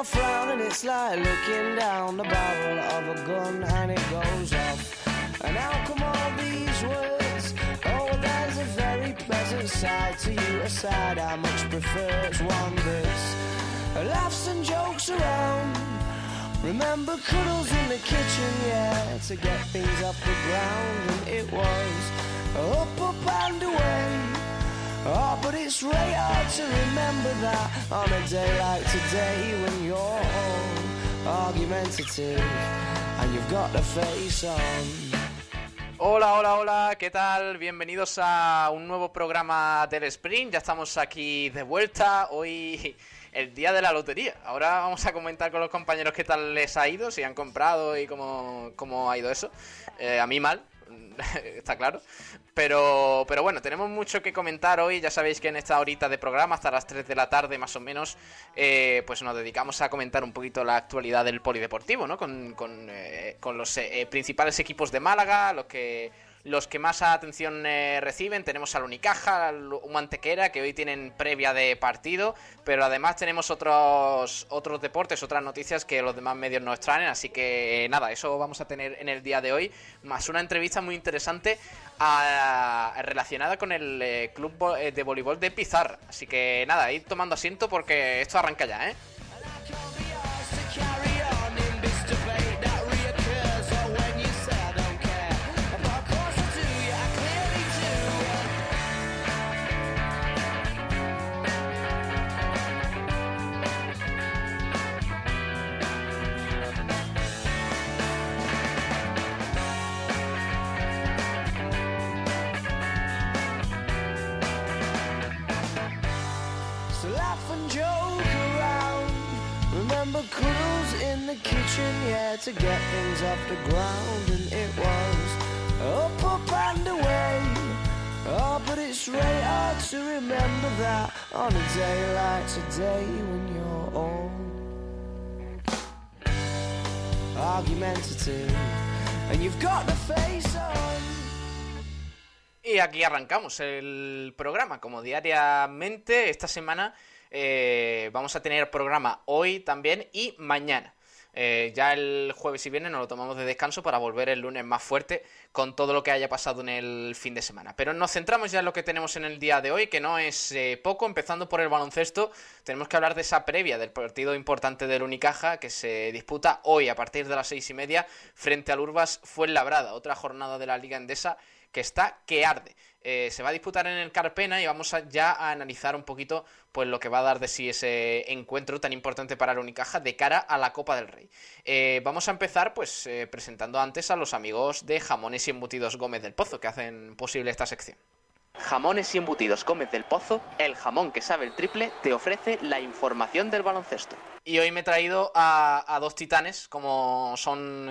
I've frown and it's like looking down the barrel of a gun and it goes off. And how come all these words? Oh, there's a very pleasant side to you, a side I much prefer. It's one that's laughs and jokes around. Remember cuddles in the kitchen, yeah, to get things off the ground, and it was up, up and away. But it's really hard to remember that on a day like today when you're all argumentative and you've got the face on. Hola, hola, hola, ¿qué tal? Bienvenidos a un nuevo programa del Sprint. Ya estamos aquí de vuelta. Hoy el día de la lotería. Ahora vamos a comentar con los compañeros qué tal les ha ido, si han comprado y cómo, cómo ha ido eso. Eh, a mí mal, está claro. Pero, pero bueno, tenemos mucho que comentar hoy. Ya sabéis que en esta horita de programa, hasta las 3 de la tarde más o menos, eh, pues nos dedicamos a comentar un poquito la actualidad del polideportivo, ¿no? Con, con, eh, los eh, principales equipos de Málaga, los que los que más atención eh, reciben. Tenemos al Unicaja, al Mantequera, que hoy tienen previa de partido, pero además tenemos otros, otros deportes, otras noticias que los demás medios nos traen. Así que nada, eso vamos a tener en el día de hoy, más una entrevista muy interesante relacionada con el eh, club eh, de voleibol de Pizarra. Así que nada, id tomando asiento porque esto arranca ya, ¿eh? Kitchen, yeah, to get things off the ground, and it was up, up and away. Oh, but it's really hard to remember that on a day like today when you're all argumentative and you've got the face on. Y aquí arrancamos el programa, como diariamente. Esta semana eh, vamos a tener programa hoy también y mañana. Eh, ya el jueves y viernes nos lo tomamos de descanso para volver el lunes más fuerte con todo lo que haya pasado en el fin de semana. Pero nos centramos ya en lo que tenemos en el día de hoy, que no es eh, poco. Empezando por el baloncesto, tenemos que hablar de esa previa del partido importante del Unicaja que se disputa hoy a partir de las seis y media frente al Urbas Fuenlabrada, otra jornada de la Liga Endesa que está que arde. Eh, se va a disputar en el Carpena y vamos a, ya a analizar un poquito pues lo que va a dar de sí ese encuentro tan importante para el Unicaja de cara a la Copa del Rey. Eh, vamos a empezar pues eh, presentando antes a los amigos de Jamones y Embutidos Gómez del Pozo que hacen posible esta sección. Jamones y Embutidos Gómez del Pozo, el jamón que sabe el triple, te ofrece la información del baloncesto. Y hoy me he traído a, a dos titanes como son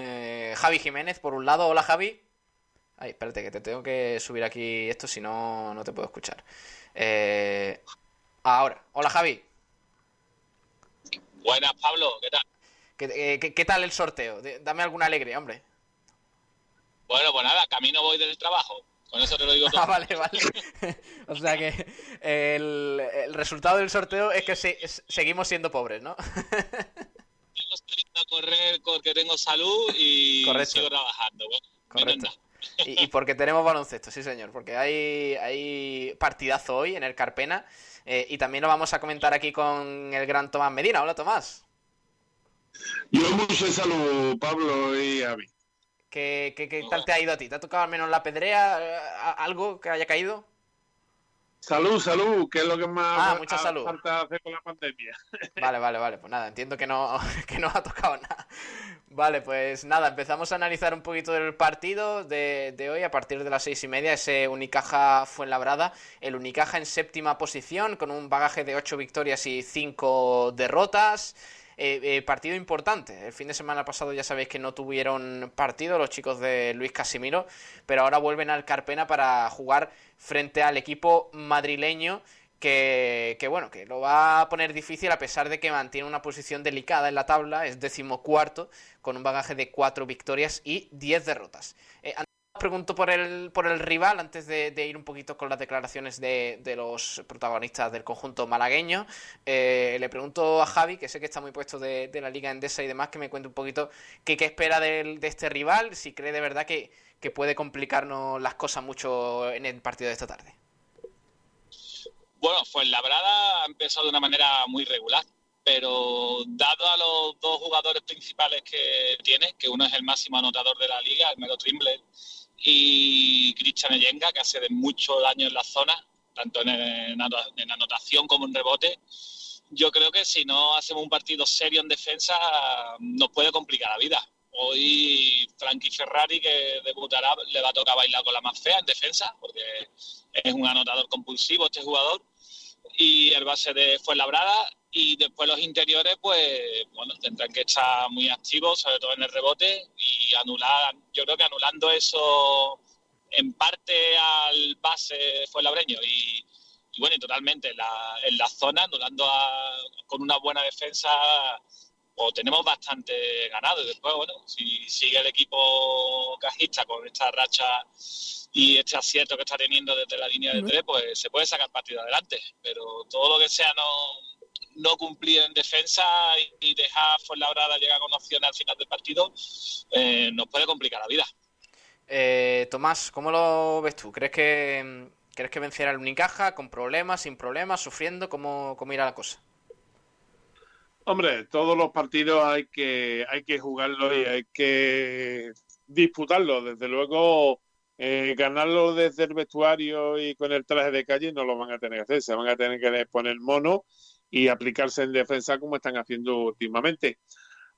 Javi Jiménez por un lado. Hola Javi. Ay, espérate, que te tengo que subir aquí esto, si no, no te puedo escuchar. Eh, ahora, hola Javi. Buenas, Pablo, ¿qué tal? ¿Qué, eh, qué- qué tal el sorteo? De- Dame alguna alegría, hombre. Bueno, pues nada, camino voy del trabajo. Con eso te lo digo todo. Ah, vale, vale. o sea que el, el resultado del sorteo es que se- seguimos siendo pobres, ¿no? Sigo saliendo a correr porque tengo salud y Correcto. sigo trabajando. Bueno, Correcto. Y, y porque tenemos baloncesto, sí señor, porque hay, hay partidazo hoy en el Carpena eh, y también lo vamos a comentar aquí con el gran Tomás Medina. Hola Tomás, Yo mucho salud, Pablo y Avi. ¿qué, qué, qué tal te ha ido a ti? ¿Te ha tocado al menos la pedrea? eh, ¿Algo que haya caído? Salud, salud, que es lo que más Ah, mucha ha- salud. falta hacer con la pandemia. Vale, vale, vale, pues nada, entiendo que no, que no ha tocado nada. Vale, pues nada, empezamos a analizar un poquito del partido de, de hoy a partir de las seis y media, ese Unicaja Fuenlabrada, el Unicaja en séptima posición con un bagaje de ocho victorias y cinco derrotas. Eh, eh, partido importante. El fin de semana pasado ya sabéis que no tuvieron partido los chicos de Luis Casimiro, pero ahora vuelven al Carpena para jugar frente al equipo madrileño que, que, bueno, que lo va a poner difícil a pesar de que mantiene una posición delicada en la tabla, es decimocuarto, con un bagaje de cuatro victorias y diez derrotas. Eh, pregunto por el, por el rival antes de, ir un poquito con las declaraciones de, los protagonistas del conjunto malagueño. Eh, le pregunto a Javi, que sé que está muy puesto de, la Liga Endesa y demás, que me cuente un poquito qué, espera de, este rival, si cree de verdad que, que puede complicarnos las cosas mucho en el partido de esta tarde. Bueno, pues Labrada ha empezado de una manera muy regular pero dado a los dos jugadores principales que tiene, que uno es el máximo anotador de la liga, el Mero Trimble, y Christian Eyenga, que hace de mucho daño en la zona, tanto en, anotación como en rebote, yo creo que si no hacemos un partido serio en defensa, nos puede complicar la vida. Hoy Frankie Ferrari, que debutará, le va a tocar bailar con la más fea en defensa, porque es un anotador compulsivo este jugador. Y el base de Fuenlabrada y después los interiores, pues bueno, tendrán que estar muy activos, sobre todo en el rebote, y anular, yo creo que anulando eso en parte al base fue labreño y, y bueno, y totalmente en la zona, anulando con una buena defensa, o tenemos bastante ganado. Y después, bueno, si sigue el equipo cajista con esta racha y este acierto que está teniendo desde la línea de tres, pues se puede sacar partido adelante. Pero todo lo que sea no no cumplir en defensa y, dejar Fuenlabrada llegar con opciones al final del partido, eh, nos puede complicar la vida. Eh, Tomás, ¿cómo lo ves tú? ¿Crees que, ¿crees que vencerá el Unicaja con problemas, sin problemas, sufriendo? ¿Cómo, cómo irá la cosa? Hombre, todos los partidos hay que, hay que jugarlos y hay que disputarlos. Desde luego, eh, ganarlo desde el vestuario y con el traje de calle no lo van a tener que hacer. Se van a tener que poner mono y aplicarse en defensa como están haciendo últimamente.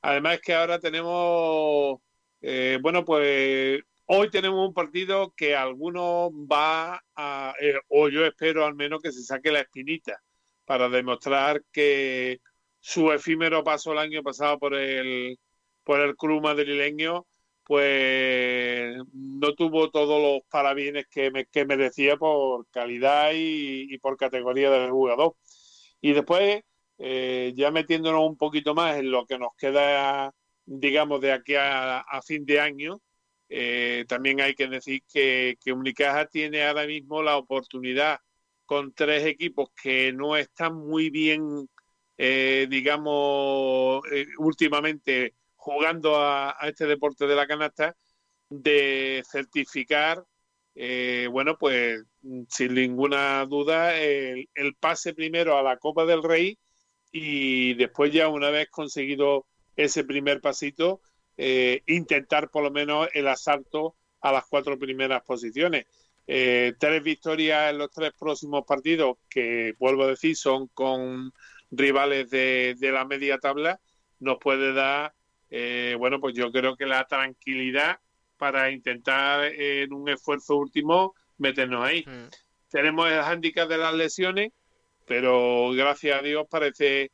Además que ahora tenemos, eh, bueno, pues hoy tenemos un partido que algunos va a, eh, o yo espero al menos que se saque la espinita para demostrar que su efímero paso el año pasado por el, por el club madrileño, pues no tuvo todos los parabienes que, me, que merecía por calidad y, y por categoría del jugador. Y después, eh, ya metiéndonos un poquito más en lo que nos queda, digamos, de aquí a, fin de año, eh, también hay que decir que, que Unicaja tiene ahora mismo la oportunidad con tres equipos que no están muy bien, eh, digamos, últimamente jugando a, este deporte de la canasta, de certificar eh, bueno, pues sin ninguna duda el, pase primero a la Copa del Rey y después ya una vez conseguido ese primer pasito, eh, intentar por lo menos el asalto a las cuatro primeras posiciones. Eh, tres victorias en los tres próximos partidos, que vuelvo a decir, son con rivales de, de la media tabla, nos puede dar, bueno, pues yo creo que la tranquilidad para intentar en un esfuerzo último meternos ahí. Mm. Tenemos el hándicap de las lesiones, pero gracias a Dios parece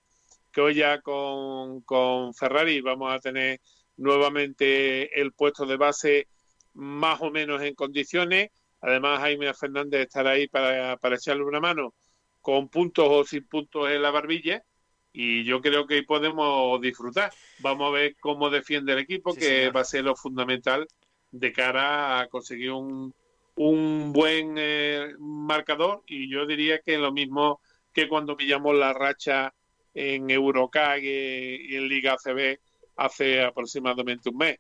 que hoy ya con, con Ferrari vamos a tener nuevamente el puesto de base más o menos en condiciones. Además, Jaime Fernández estará ahí para, para echarle una mano con puntos o sin puntos en la barbilla y yo creo que podemos disfrutar. Vamos a ver cómo defiende el equipo, que va a ser lo fundamental de cara a conseguir un, un buen eh, marcador y yo diría que lo mismo que cuando pillamos la racha en Eurocag y en Liga ACB hace aproximadamente un mes.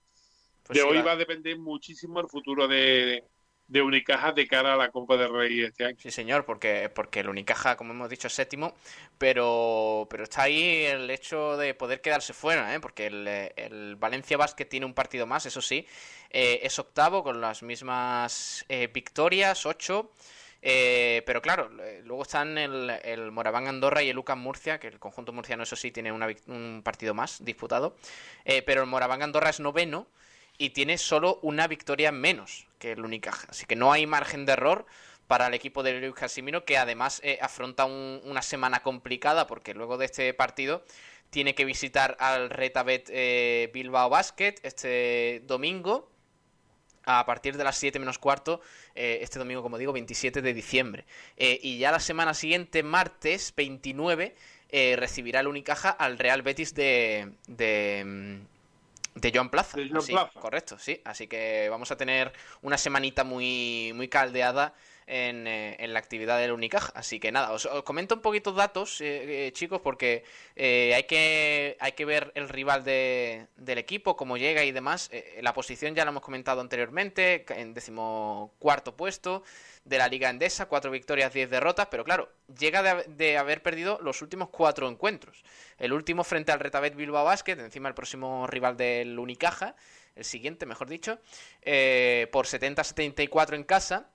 Pues de hoy va a depender muchísimo el futuro de, de Unicaja de cara a la Copa del Rey este año. Sí, señor, porque, porque el Unicaja, como hemos dicho, es séptimo, pero, pero está ahí el hecho de poder quedarse fuera, ¿eh? porque el, el Valencia Basket tiene un partido más, eso sí, eh, es octavo con las mismas eh, victorias, ocho. Eh, pero claro, luego están el, el Moraván Andorra y el Lucas Murcia, que el conjunto murciano, eso sí, tiene un partido más disputado. pero el Moraván Andorra es noveno y tiene solo una victoria menos que el Unicaja. Así que no hay margen de error para el equipo de Luis Casimiro, que además eh, afronta una semana complicada, porque luego de este partido tiene que visitar al Retabet eh, Bilbao Basket este domingo a partir de las 7 menos cuarto, eh, este domingo, como digo, 27 de diciembre. y ya la semana siguiente, martes 29, recibirá el Unicaja al Real Betis de, de, De Joan Plaza. De Joan sí, Plaza. correcto, sí. Así que vamos a tener una semanita muy, muy caldeada en, eh, en la actividad del Unicaja. Así que nada, os, comento un poquito datos, eh, eh, chicos, porque hay, que, hay que ver el rival de- del equipo, cómo llega y demás. La posición ya la hemos comentado anteriormente, en decimocuarto puesto de la Liga Endesa, cuatro victorias, diez derrotas, pero claro, llega de, de haber perdido los últimos cuatro encuentros. El último frente al Retabet Bilbao Basket, encima el próximo rival del Unicaja, el siguiente, mejor dicho, eh, por 70-74 en casa.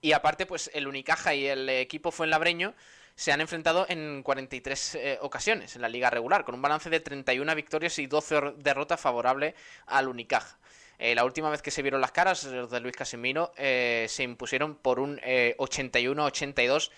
Y aparte, pues el Unicaja y el equipo Fuenlabreño se han enfrentado en 43 eh, ocasiones en la liga regular, con un balance de 31 victorias y 12 or- derrotas favorables al Unicaja. Eh, la última vez que se vieron las caras, los de Luis Casimiro, eh, se impusieron por un eh, 81-82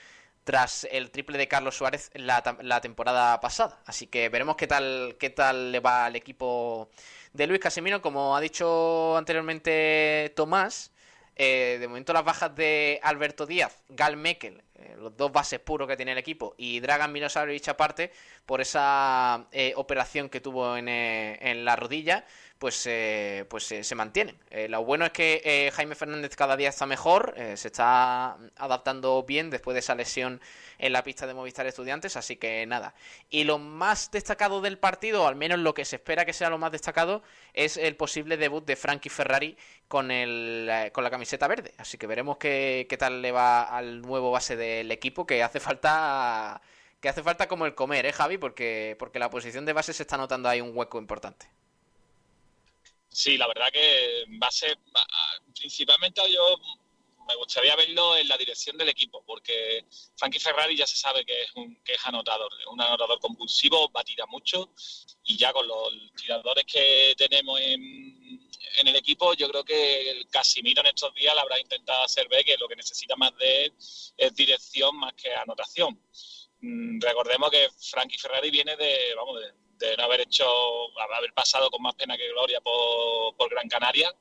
tras el triple de Carlos Suárez la temporada pasada. Así que veremos qué tal, qué tal le va al equipo de Luis Casimiro. Como ha dicho anteriormente Tomás, eh, de momento las bajas de Alberto Díaz, Gal Mekel, eh, los dos bases puros que tiene el equipo, y Dragan Milosavljevic aparte, por esa eh, operación que tuvo en, eh, en la rodilla, pues, eh, pues eh, se mantienen. Eh, lo bueno es que eh, Jaime Fernández cada día está mejor, se está adaptando bien después de esa lesión en la pista de Movistar Estudiantes, así que nada. Y lo más destacado del partido, o al menos lo que se espera que sea lo más destacado, es el posible debut de Frankie Ferrari con, el, con la camiseta verde. Así que veremos qué, qué tal le va al nuevo base del equipo, que hace falta que hace falta como el comer, ¿eh, Javi? Porque, porque la posición de base se está notando ahí un hueco importante. Sí, la verdad que va a ser, principalmente yo me gustaría verlo en la dirección del equipo, porque Frankie Ferrari ya se sabe que es un, que es anotador, un anotador compulsivo, va a tirar mucho y ya con los tiradores que tenemos en, en el equipo, yo creo que el Casimiro en estos días le habrá intentado hacer ver que lo que necesita más de él es dirección más que anotación. Mm, Recordemos que Frankie Ferrari viene de, vamos, de, de no haber hecho, haber pasado con más pena que gloria por, por Gran Canaria.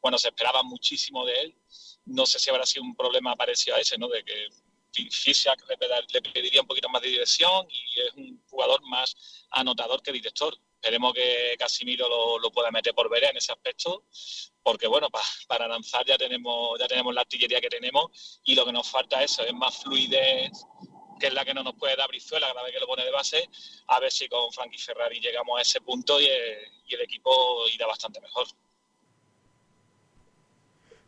Bueno, se esperaba muchísimo de él. No sé si habrá sido un problema parecido a ese, ¿no? De que Fisiak le, pediría un poquito más de dirección y es un jugador más anotador que director. Esperemos que Casimiro lo, lo pueda meter por vereda en ese aspecto, porque bueno, pa- para lanzar ya tenemos, ya tenemos la artillería que tenemos y lo que nos falta eso es más fluidez que es la que no nos puede dar Brizuela cada vez que lo pone de base, a ver si con Frankie Ferrari llegamos a ese punto y el, y el equipo irá bastante mejor.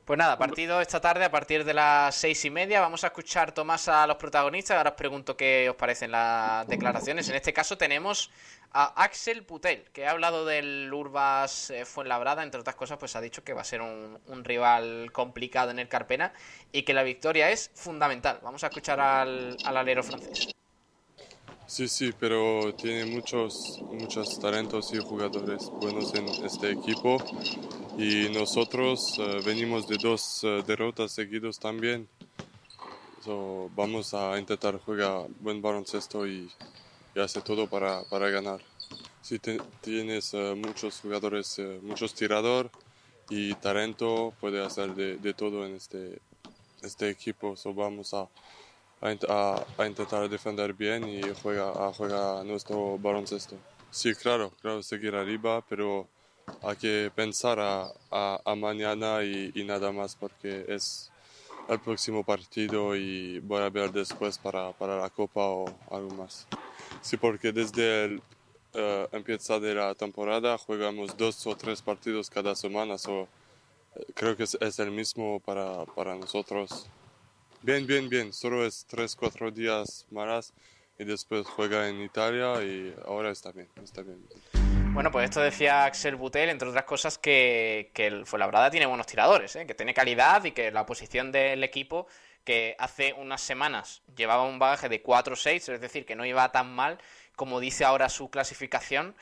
Pues nada, partido esta tarde a partir de las seis y media. Vamos a escuchar, Tomás, a los protagonistas. Ahora os pregunto qué os parecen las declaraciones. En este caso tenemos a Axel Putel, que ha hablado del Urbas eh, Fuenlabrada. Entre otras cosas, pues ha dicho que va a ser un, un rival complicado en el Carpena y que la victoria es fundamental. Vamos a escuchar al, al alero francés. Sí, sí, pero tiene muchos, muchos talentos y jugadores buenos en este equipo y nosotros eh, venimos de dos eh, derrotas seguidos también. So, vamos a intentar jugar buen baloncesto y, y hacer todo para, para ganar. Si te- tienes eh, muchos jugadores, eh, muchos tiradores y talento, puede hacer de, de todo en este, este equipo. So, vamos a, a- a intentar defender bien y juega, a jugar nuestro baloncesto. Sí, claro, claro, seguir arriba, pero hay que pensar a, a- a mañana y, y nada más porque es el próximo partido y voy a ver después para, para la Copa o algo más. Sí, porque desde el eh, empieza de la temporada jugamos dos o tres partidos cada semana, so, eh, creo que es, el mismo para, para nosotros. Bien, bien, bien. Solo es 3-4 días más y después juega en Italia y ahora está bien, está bien. Bueno, pues esto decía Axel Butel, entre otras cosas, que, que el Fuenlabrada tiene buenos tiradores, ¿eh? que tiene calidad y que la posición del equipo, que hace unas semanas llevaba un bagaje de 4-6, es decir, que no iba tan mal como dice ahora su clasificación,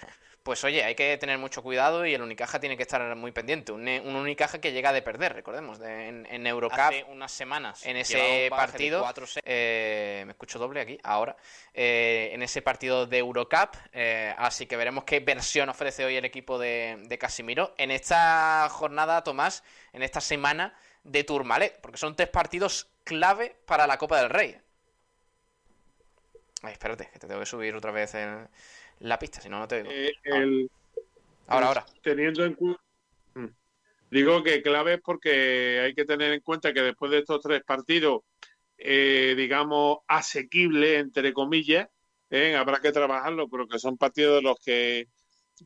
pues oye, hay que tener mucho cuidado y el Unicaja tiene que estar muy pendiente. Un, un Unicaja que llega de perder, recordemos, de- en, en Eurocup Hace unas semanas en ese partido. 4-6. eh, me escucho doble aquí, ahora. eh, en ese partido de Eurocup. eh, así que veremos qué versión ofrece hoy el equipo de, de Casimiro. En esta jornada, Tomás, en esta semana de Tourmalet, porque son tres partidos clave para la Copa del Rey. Ay, espérate, que te tengo que subir otra vez el- la pista, si no, no te oigo. Eh, el, Ahora, ahora. Teniendo en cuenta. Mm. Digo que clave es porque hay que tener en cuenta que después de estos tres partidos, eh, digamos, asequibles, entre comillas, ¿eh? habrá que trabajarlo, pero que son partidos de los que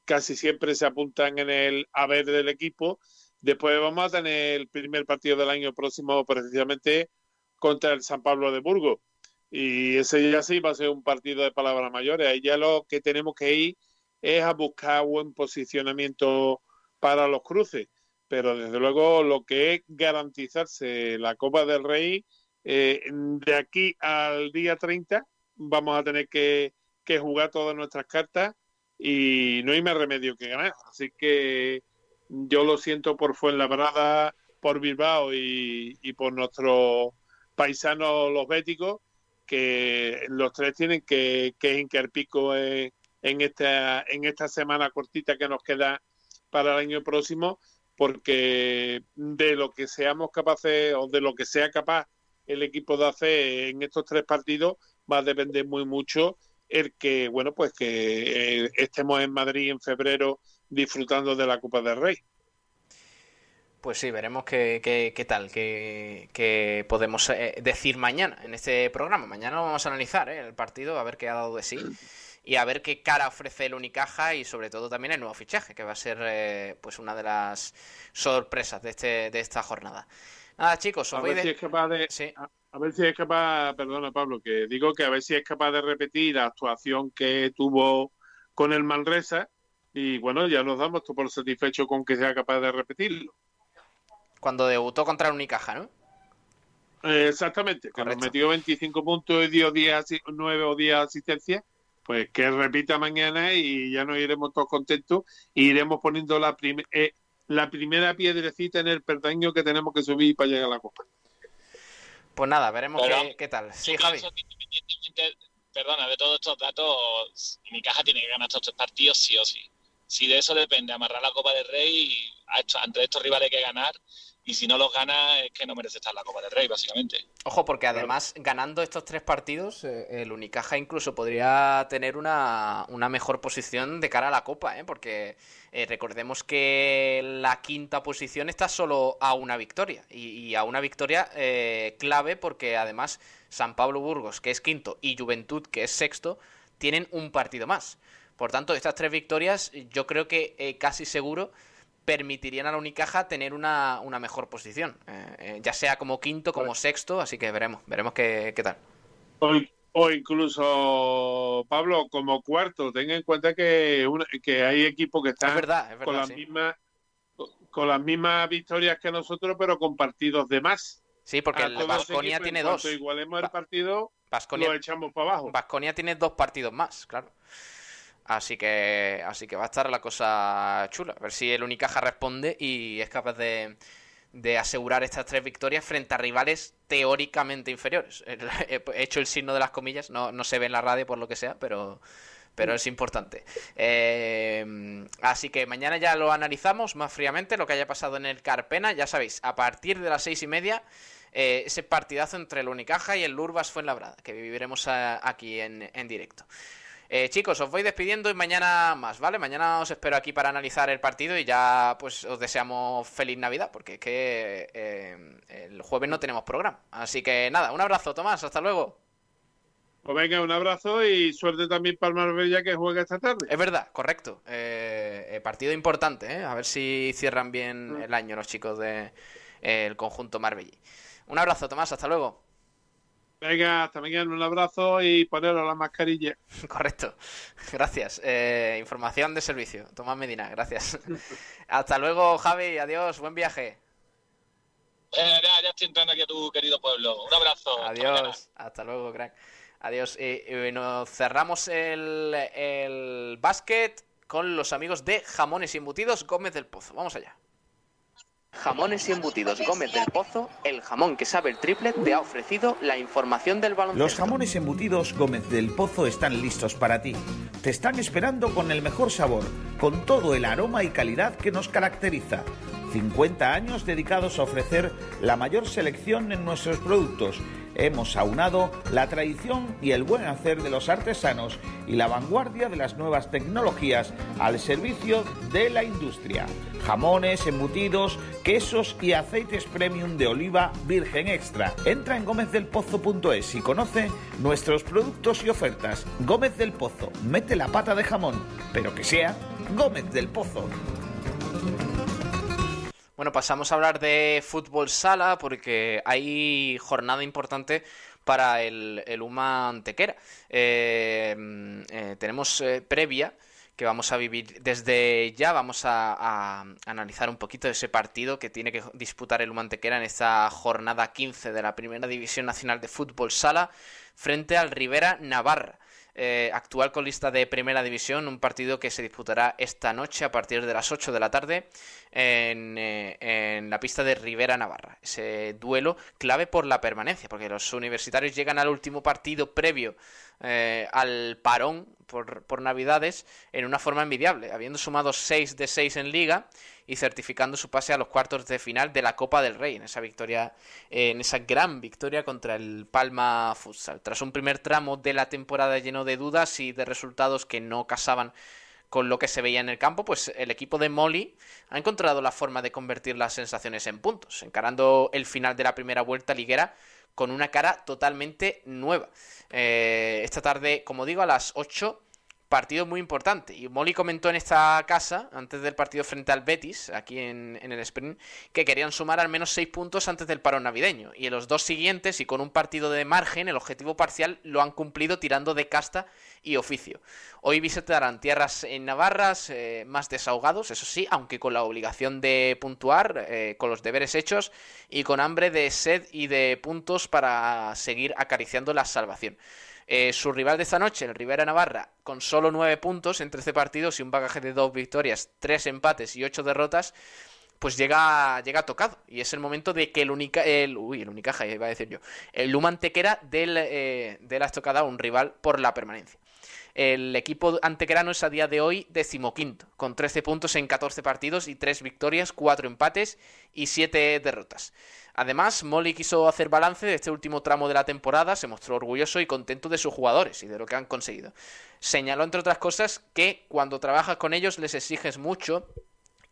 casi siempre se apuntan en el haber del equipo. Después vamos a tener el primer partido del año próximo, precisamente contra el San Pablo de Burgos. Y ese ya sí va a ser un partido de palabras mayores. Ahí ya lo que tenemos que ir es a buscar buen posicionamiento para los cruces. Pero desde luego lo que es garantizarse la Copa del Rey, eh, de aquí al día 30 vamos a tener que, que jugar todas nuestras cartas y no hay más remedio que ganar. Así que yo lo siento por Fuenlabrada, por Bilbao y, por nuestros paisanos los béticos, que los tres tienen que, que hincar pico en, en, esta, en esta semana cortita que nos queda para el año próximo, porque de lo que seamos capaces o de lo que sea capaz el equipo de hacer en estos tres partidos va a depender muy mucho el que, bueno, pues que eh, estemos en Madrid en febrero disfrutando de la Copa del Rey. Pues sí, veremos qué, qué, qué tal, qué, qué podemos eh, decir mañana en este programa. Mañana vamos a analizar eh, el partido, a ver qué ha dado de sí y a ver qué cara ofrece el Unicaja y sobre todo también el nuevo fichaje, que va a ser eh, pues una de las sorpresas de, este, de esta jornada. Nada, chicos, os A ver, de... si es capaz de, Sí. a, a ver si es capaz, perdona Pablo, que digo que a ver si es capaz de repetir la actuación que tuvo con el Manresa y bueno, ya nos damos por satisfecho con que sea capaz de repetirlo. cuando debutó contra el Unicaja, ¿no? Eh, exactamente, que nos metió 25 puntos y dio 10, asi- 9 o 10 asistencias, pues que repita mañana y ya nos iremos todos contentos e iremos poniendo la, prim- eh, la primera piedrecita en el perdaño que tenemos que subir para llegar a la copa. Pues nada, veremos Pero- qué, qué tal. Sí, Yo Javi. independientemente, perdona, de todos estos datos, Unicaja tiene que ganar estos tres partidos sí o sí. Si de eso depende, amarrar la Copa del Rey y a esto- ante estos rivales hay que ganar. Y si no los gana, es que no merece estar en la Copa del Rey, básicamente. Ojo, porque además, ganando estos tres partidos, eh, el Unicaja incluso podría tener una, una mejor posición de cara a la Copa, ¿eh? Porque eh, recordemos que la quinta posición está solo a una victoria. Y, y a una victoria eh, clave porque además San Pablo Burgos, que es quinto, y Juventud, que es sexto, tienen un partido más. Por tanto, estas tres victorias yo creo que eh, casi seguro permitirían a la Unicaja tener una, una mejor posición, eh, eh, ya sea como quinto, como sexto, así que veremos, veremos qué, qué tal. O, o incluso, Pablo, como cuarto, tenga en cuenta que, que hay equipos que Es están verdad, es con las sí. mismas con las mismas victorias que nosotros, pero con partidos de más. Sí, porque A el Vasconia tiene en dos. igualemos el partido, lo echamos para abajo. Vasconia tiene dos partidos más, claro. Así que, así que va a estar la cosa chula. A ver si el Unicaja responde y es capaz de, de asegurar estas tres victorias frente a rivales teóricamente inferiores. He hecho el signo de las comillas, no, no se ve en la radio por lo que sea, pero, pero es importante. Eh, así que mañana ya lo analizamos más fríamente, lo que haya pasado en el Carpena. Ya sabéis, a partir de las seis y media, eh, ese partidazo entre el Unicaja y el Lurbas Fuenlabrada, que viviremos aquí en, en directo. Eh, chicos, os voy despidiendo y mañana más, ¿vale? Mañana os espero aquí para analizar el partido y ya pues os deseamos feliz Navidad, porque es que eh, el jueves no tenemos programa. Así que nada, un abrazo, Tomás, hasta luego. Pues venga, un abrazo y suerte también para el Marbella que juega esta tarde. Es verdad, correcto. Eh, eh, partido importante, ¿eh? A ver si cierran bien el año los chicos del conjunto Marbellí. Un abrazo, Tomás, hasta luego. Venga, hasta mañana, un abrazo y poneros la mascarilla. Correcto. Gracias. Eh, información de servicio. Tomás Medina, gracias. hasta luego, Javi. Adiós. Buen viaje. Eh, ya, ya estoy entrando aquí a tu querido pueblo. Un abrazo. Hasta. Adiós. Hasta luego, crack. Adiós. Y, y nos cerramos el, el básquet con los amigos de Jamones y Embutidos Gómez del Pozo. Vamos allá. Jamones y Embutidos Gómez del Pozo, el jamón que sabe el triple, te ha ofrecido la información del baloncesto. Los jamones embutidos Gómez del Pozo están listos para ti. Te están esperando con el mejor sabor, con todo el aroma y calidad que nos caracteriza. 50 años dedicados a ofrecer la mayor selección en nuestros productos. Hemos aunado la tradición y el buen hacer de los artesanos y la vanguardia de las nuevas tecnologías al servicio de la industria. Jamones, embutidos, quesos y aceites premium de oliva virgen extra. Entra en gómezdelpozo.es y conoce nuestros productos y ofertas. Gómez del Pozo, mete la pata de jamón, pero que sea Gómez del Pozo. Bueno, pasamos a hablar de fútbol sala porque hay jornada importante para el, el UMA. Eh, eh, tenemos eh, previa que vamos a vivir desde ya. Vamos a, analizar un poquito ese partido que tiene que disputar el UMA Antequera en esta jornada 15 de la Primera División Nacional de Fútbol Sala frente al Rivera Navarra eh, actual colista de Primera División, un partido que se disputará esta noche a partir de las 8 de la tarde en, eh, en, la pista de Rivera Navarra. Ese duelo clave por la permanencia, porque los universitarios llegan al último partido previo eh, al parón por, por, Navidades en una forma envidiable, habiendo sumado 6 de 6 en liga y certificando su pase a los cuartos de final de la Copa del Rey en esa victoria, en esa gran victoria contra el Palma Futsal. Tras un primer tramo de la temporada lleno de dudas y de resultados que no casaban con lo que se veía en el campo, pues el equipo de Molly ha encontrado la forma de convertir las sensaciones en puntos, encarando el final de la primera vuelta liguera con una cara totalmente nueva. Eh, esta tarde, como digo, a las 8 partido muy importante. Y Molly comentó en esta casa, antes del partido frente al Betis, aquí en, en, el sprint, que querían sumar al menos seis puntos antes del paro navideño. Y en los dos siguientes, y con un partido de margen, el objetivo parcial lo han cumplido tirando de casta y oficio. Hoy visitarán tierras en Navarras eh, más desahogados, eso sí, aunque con la obligación de puntuar, eh, con los deberes hechos y con hambre de sed y de puntos para seguir acariciando la salvación. Eh, su rival de esta noche, el Rivera Navarra, con solo nueve puntos en 13 partidos y un bagaje de dos victorias, tres empates y ocho derrotas, pues llega, llega tocado. Y es el momento de que el única el, uy, el Unicaja, iba a decir yo, el Lumantequera del, eh, de la estocada, un rival por la permanencia. El equipo antequerano es a día de hoy decimoquinto, con 13 puntos en 14 partidos y 3 victorias, 4 empates y 7 derrotas. Además, Molly quiso hacer balance de este último tramo de la temporada, se mostró orgulloso y contento de sus jugadores y de lo que han conseguido. Señaló, entre otras cosas, que cuando trabajas con ellos les exiges mucho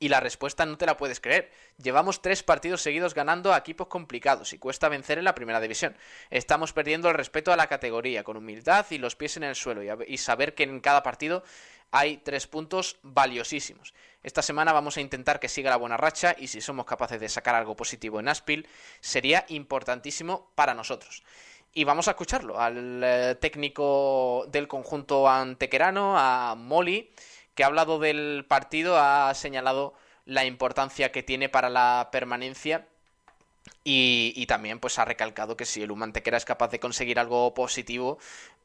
y la respuesta no te la puedes creer. Llevamos tres partidos seguidos ganando a equipos complicados y cuesta vencer en la primera división. Estamos perdiendo el respeto a la categoría, con humildad y los pies en el suelo, y, saber que en cada partido hay tres puntos valiosísimos. Esta semana vamos a intentar que siga la buena racha y si somos capaces de sacar algo positivo en Aspil, sería importantísimo para nosotros. Y vamos a escucharlo al eh, técnico del conjunto antequerano, a Molly, que ha hablado del partido, ha señalado la importancia que tiene para la permanencia y, y, también pues ha recalcado que si el Humantequera es capaz de conseguir algo positivo,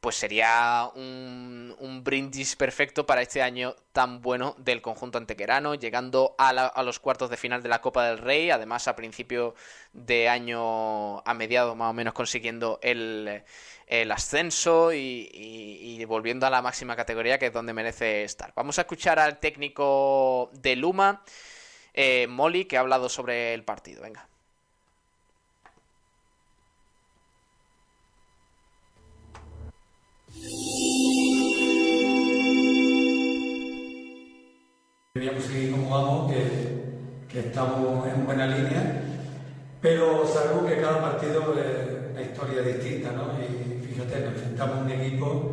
pues sería un, un, brindis perfecto para este año tan bueno del conjunto antequerano, llegando a, la, a, los cuartos de final de la Copa del Rey, además a principio de año, a mediados más o menos consiguiendo el, ascenso y, volviendo a la máxima categoría que es donde merece estar. Vamos a escuchar al técnico de Luma, eh, Molly, que ha hablado sobre el partido. Venga. Queríamos seguir como vamos, que, que, estamos en buena línea, pero sabemos que cada partido es una historia distinta, ¿no? Y fíjate, nos enfrentamos a un equipo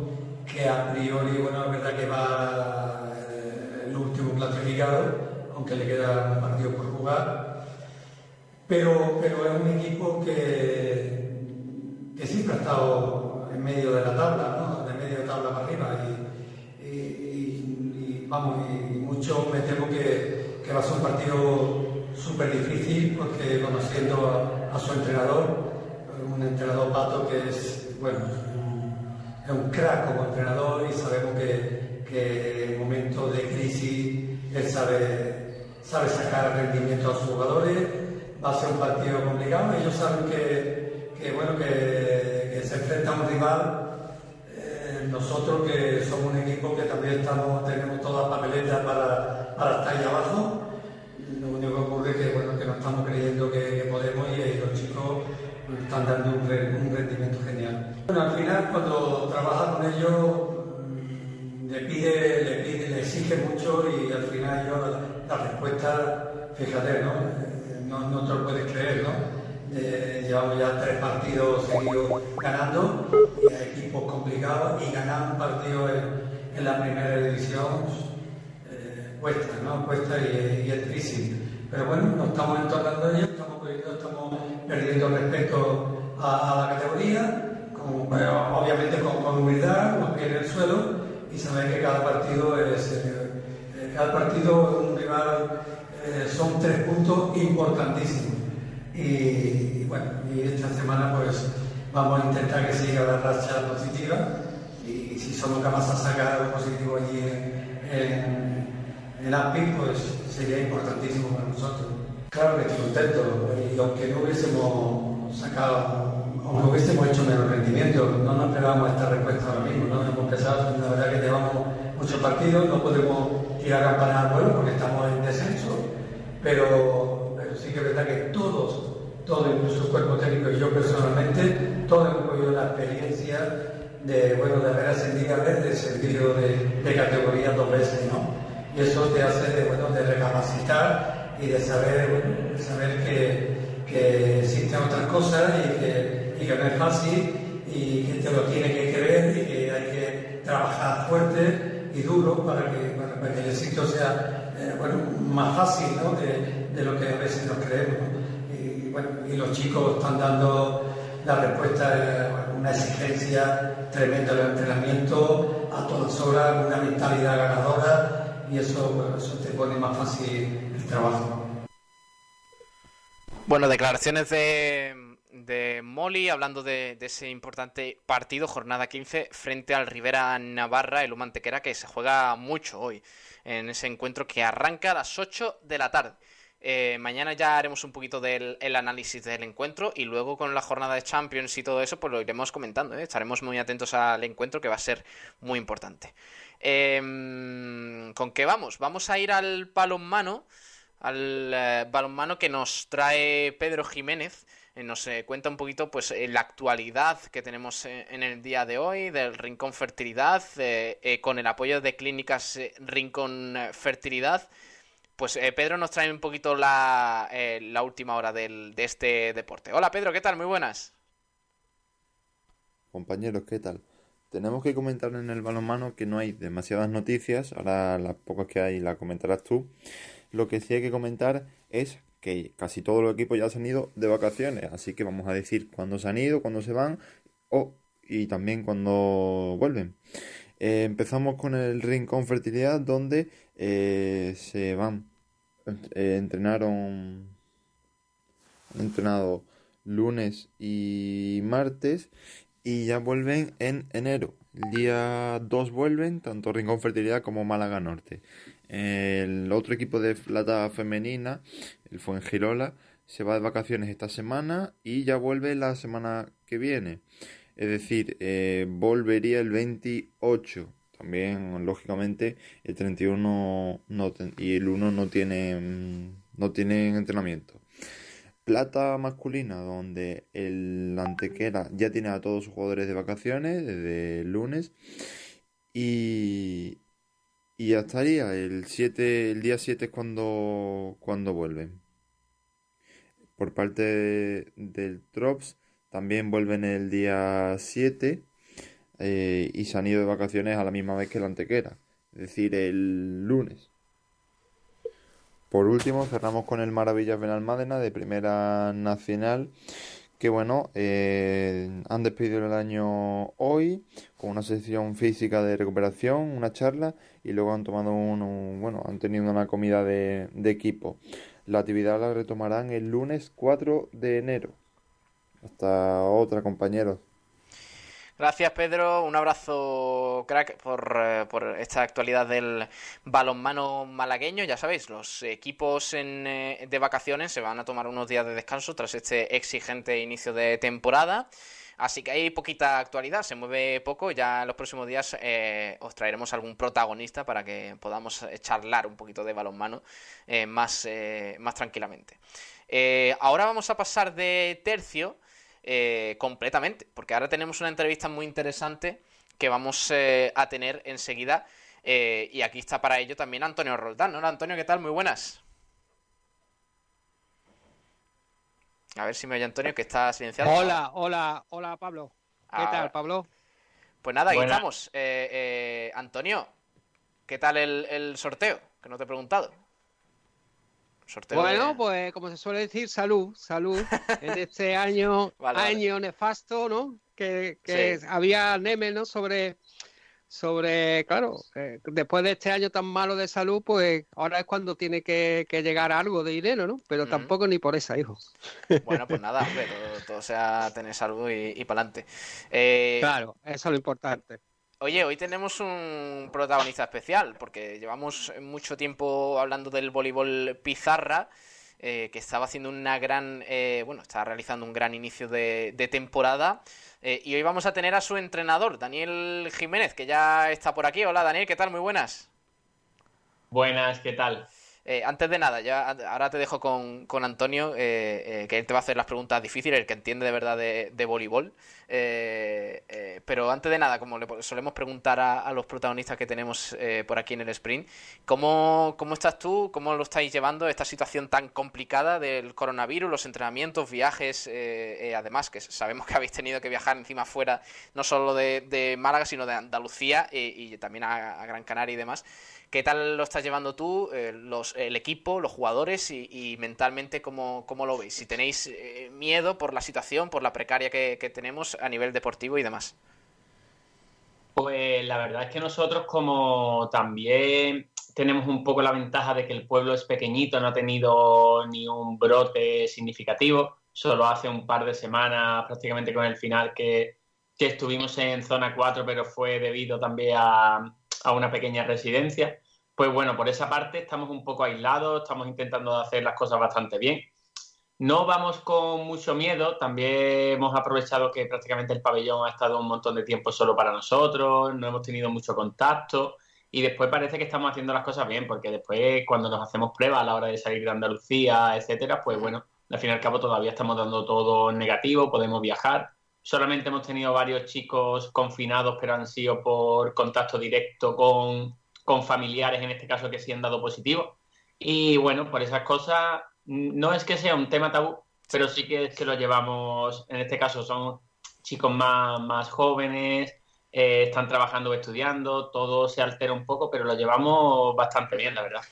que a priori, bueno, es verdad que va eh, el último clasificado, aunque le queda un partido por jugar, pero, pero es un equipo que, que siempre ha estado en medio de la tabla, ¿no? De medio de tabla para arriba. Y, vamos, me temo que, que, va a ser un partido súper difícil porque conociendo a, a, su entrenador, un entrenador pato que es, bueno, es un crack como entrenador y sabemos que, que en momentos de crisis él sabe, sabe sacar rendimiento a sus jugadores, va a ser un partido complicado, ellos saben que, que bueno, que, que, se enfrenta a un rival nosotros que somos un equipo que también estamos, tenemos todas las papeletas para, para estar ahí abajo. Lo único que ocurre es que, bueno, que no estamos creyendo que, podemos y eh, los chicos pues, están dando un, rendimiento genial. Bueno, al final cuando trabajas con ellos mm, le pide, le pide, le exige mucho y al final yo la, respuesta, fíjate, ¿no? ¿no? No, te lo puedes creer, ¿no? Eh, llevamos ya tres partidos seguidos ganando equipos complicados y ganar un partido en, la primera división eh, cuesta, ¿no? Cuesta y, es difícil. Pero bueno, nos estamos entornando ellos, estamos, estamos perdiendo respeto a, la categoría, obviamente con, humildad, los pies en el suelo y saber que cada partido es eh, eh, cada partido un rival son tres puntos importantísimos y, bueno, y esta semana pues vamos a intentar que siga la racha positiva y, si somos capaces de sacar algo positivo allí en, en, API, pues sería importantísimo para nosotros. Claro que estoy contento y aunque no hubiésemos sacado, aunque hubiésemos hecho menos rendimiento, no nos esperábamos esta respuesta ahora mismo, ¿no? Hemos pensado, la verdad que llevamos muchos partidos, no podemos tirar a campana al vuelo porque estamos en descenso, pero sí que es verdad que todos, todos, incluso el cuerpo técnico y yo personalmente, todos hemos la experiencia de, bueno, de haber ascendido a ver de sentido de, categoría dos veces, ¿no? Y eso te hace de, bueno, de recapacitar y de saber, saber que, que existen otras cosas y que, y que no es fácil y que te lo tiene que creer y que hay que trabajar fuerte y duro para que, para, que el éxito sea eh, bueno, más fácil ¿no? de, de lo que a veces nos creemos. Bueno, y los chicos están dando la respuesta, una exigencia tremenda del entrenamiento, a todas horas, una mentalidad ganadora y eso, te pone más fácil el trabajo. Bueno, declaraciones de, de Molly hablando de, de, ese importante partido, jornada 15, frente al Rivera Navarra, el Humantequera, que se juega mucho hoy en ese encuentro que arranca a las 8 de la tarde. Eh, mañana ya haremos un poquito del análisis del encuentro y luego con la jornada de Champions y todo eso, pues lo iremos comentando. ¿eh? Estaremos muy atentos al encuentro que va a ser muy importante. Em, ¿Con qué vamos? Vamos a ir al balonmano, al eh, balonmano que nos trae Pedro Jiménez. nos cuenta un poquito pues la actualidad que tenemos en el día de hoy del Rincón Fertilidad con el apoyo de clínicas Rincón Fertilidad pues eh, Pedro nos trae un poquito la, eh, la última hora del, de este deporte. Hola Pedro, ¿qué tal? Muy buenas. Compañeros, ¿qué tal? Tenemos que comentar en el balonmano que no hay demasiadas noticias, ahora las pocas que hay las comentarás tú. Lo que sí hay que comentar es que casi todos los equipos ya se han ido de vacaciones, así que vamos a decir cuándo se han ido, cuándo se van o y también cuándo vuelven. Eh, empezamos con el Rincón Fertilidad, donde eh, se van. Eh, entrenaron. entrenado lunes y martes. Y ya vuelven en enero. El día 2 vuelven, tanto Rincón Fertilidad como Málaga Norte. El otro equipo de plata femenina, el Fuengirola, se va de vacaciones esta semana y ya vuelve la semana que viene. Es decir, eh, volvería el 28. También, lógicamente, el 31 no y el 1 no tienen, no tienen entrenamiento. Plata masculina, donde el Antequera ya tiene a todos sus jugadores de vacaciones desde el lunes. Y, y ya estaría. El, 7, el día 7 es cuando, cuando vuelven. Por parte del Trops, también vuelven el día 7 eh, y se han ido de vacaciones a la misma vez que la antequera, es decir, el lunes. Por último, cerramos con el Maravillas Benalmádena de Primera Nacional, que bueno, eh, han despedido el año hoy con una sesión física de recuperación, una charla y luego han tomado un, bueno, han tenido una comida de, de equipo. La actividad la retomarán el lunes 4 de enero. Hasta otra, compañeros. Gracias, Pedro. Un abrazo, crack, por, eh, por, esta actualidad del balonmano malagueño. Ya sabéis, los equipos en, eh, de vacaciones se van a tomar unos días de descanso tras este exigente inicio de temporada. Así que hay poquita actualidad, se mueve poco. Ya en los próximos días eh, os traeremos algún protagonista para que podamos charlar un poquito de balonmano más, más tranquilamente. ahora vamos a pasar de tercio eh, completamente, porque ahora tenemos una entrevista muy interesante que vamos eh, a tener enseguida. Eh, y aquí está para ello también Antonio Roldán. Hola Antonio, ¿qué tal? Muy buenas. A ver si me oye Antonio, que está silenciado. Hola, hola, hola Pablo. ¿Qué tal, Pablo? Pues nada, aquí estamos. Antonio, ¿qué tal el, sorteo? Que no te he preguntado. Bueno, pues como se suele decir, salud, salud. en este año, año nefasto, ¿no? Que, había Neme, ¿no? Sobre sobre, claro, eh, después de este año tan malo de salud, pues ahora es cuando tiene que, llegar algo de dinero, ¿no? Pero tampoco ni por esa, hijo. Bueno, pues nada, hombre, todo, sea tener salud y, para adelante. Eh, claro, eso es lo importante. Oye, hoy tenemos un protagonista especial, porque llevamos mucho tiempo hablando del voleibol pizarra. Eh, que estaba haciendo una gran, bueno, estaba realizando un gran inicio de, de temporada eh, y hoy vamos a tener a su entrenador, Daniel Jiménez, que ya está por aquí. Hola Daniel, ¿qué tal? Muy buenas. Buenas, ¿qué tal? Eh, antes de nada, ya ahora te dejo con, Antonio, eh, que él te va a hacer las preguntas difíciles, el que entiende de verdad de, voleibol. pero antes de nada, como le solemos preguntar a, los protagonistas que tenemos por aquí en el sprint, ¿cómo, ¿cómo, estás tú? ¿Cómo lo estáis llevando esta situación tan complicada del coronavirus, los entrenamientos, viajes? además, que sabemos que habéis tenido que viajar encima fuera, no solo de, Málaga, sino de Andalucía y también a Gran Canaria y demás. ¿Qué tal lo estás llevando tú, eh, los, el equipo, los jugadores y, mentalmente cómo, lo veis? Si tenéis eh, miedo por la situación, por la precaria que, tenemos a nivel deportivo y demás. Pues la verdad es que nosotros como también tenemos un poco la ventaja de que el pueblo es pequeñito, no ha tenido ni un brote significativo, solo hace un par de semanas prácticamente con el final que, que estuvimos en zona 4, pero fue debido también a, a una pequeña residencia. Pues bueno, por esa parte estamos un poco aislados, estamos intentando hacer las cosas bastante bien. No vamos con mucho miedo, también hemos aprovechado que prácticamente el pabellón ha estado un montón de tiempo solo para nosotros, no hemos tenido mucho contacto y después parece que estamos haciendo las cosas bien, porque después cuando nos hacemos pruebas a la hora de salir de Andalucía, etcétera, pues bueno, al fin y al cabo todavía estamos dando todo negativo, podemos viajar, Solamente hemos tenido varios chicos confinados, pero han sido por contacto directo con, familiares, en este caso, que sí han dado positivo. Y bueno, por esas cosas, no es que sea un tema tabú, pero sí que que lo llevamos, en este caso son chicos más, más jóvenes, eh, están trabajando o estudiando, todo se altera un poco, pero lo llevamos bastante bien, la verdad.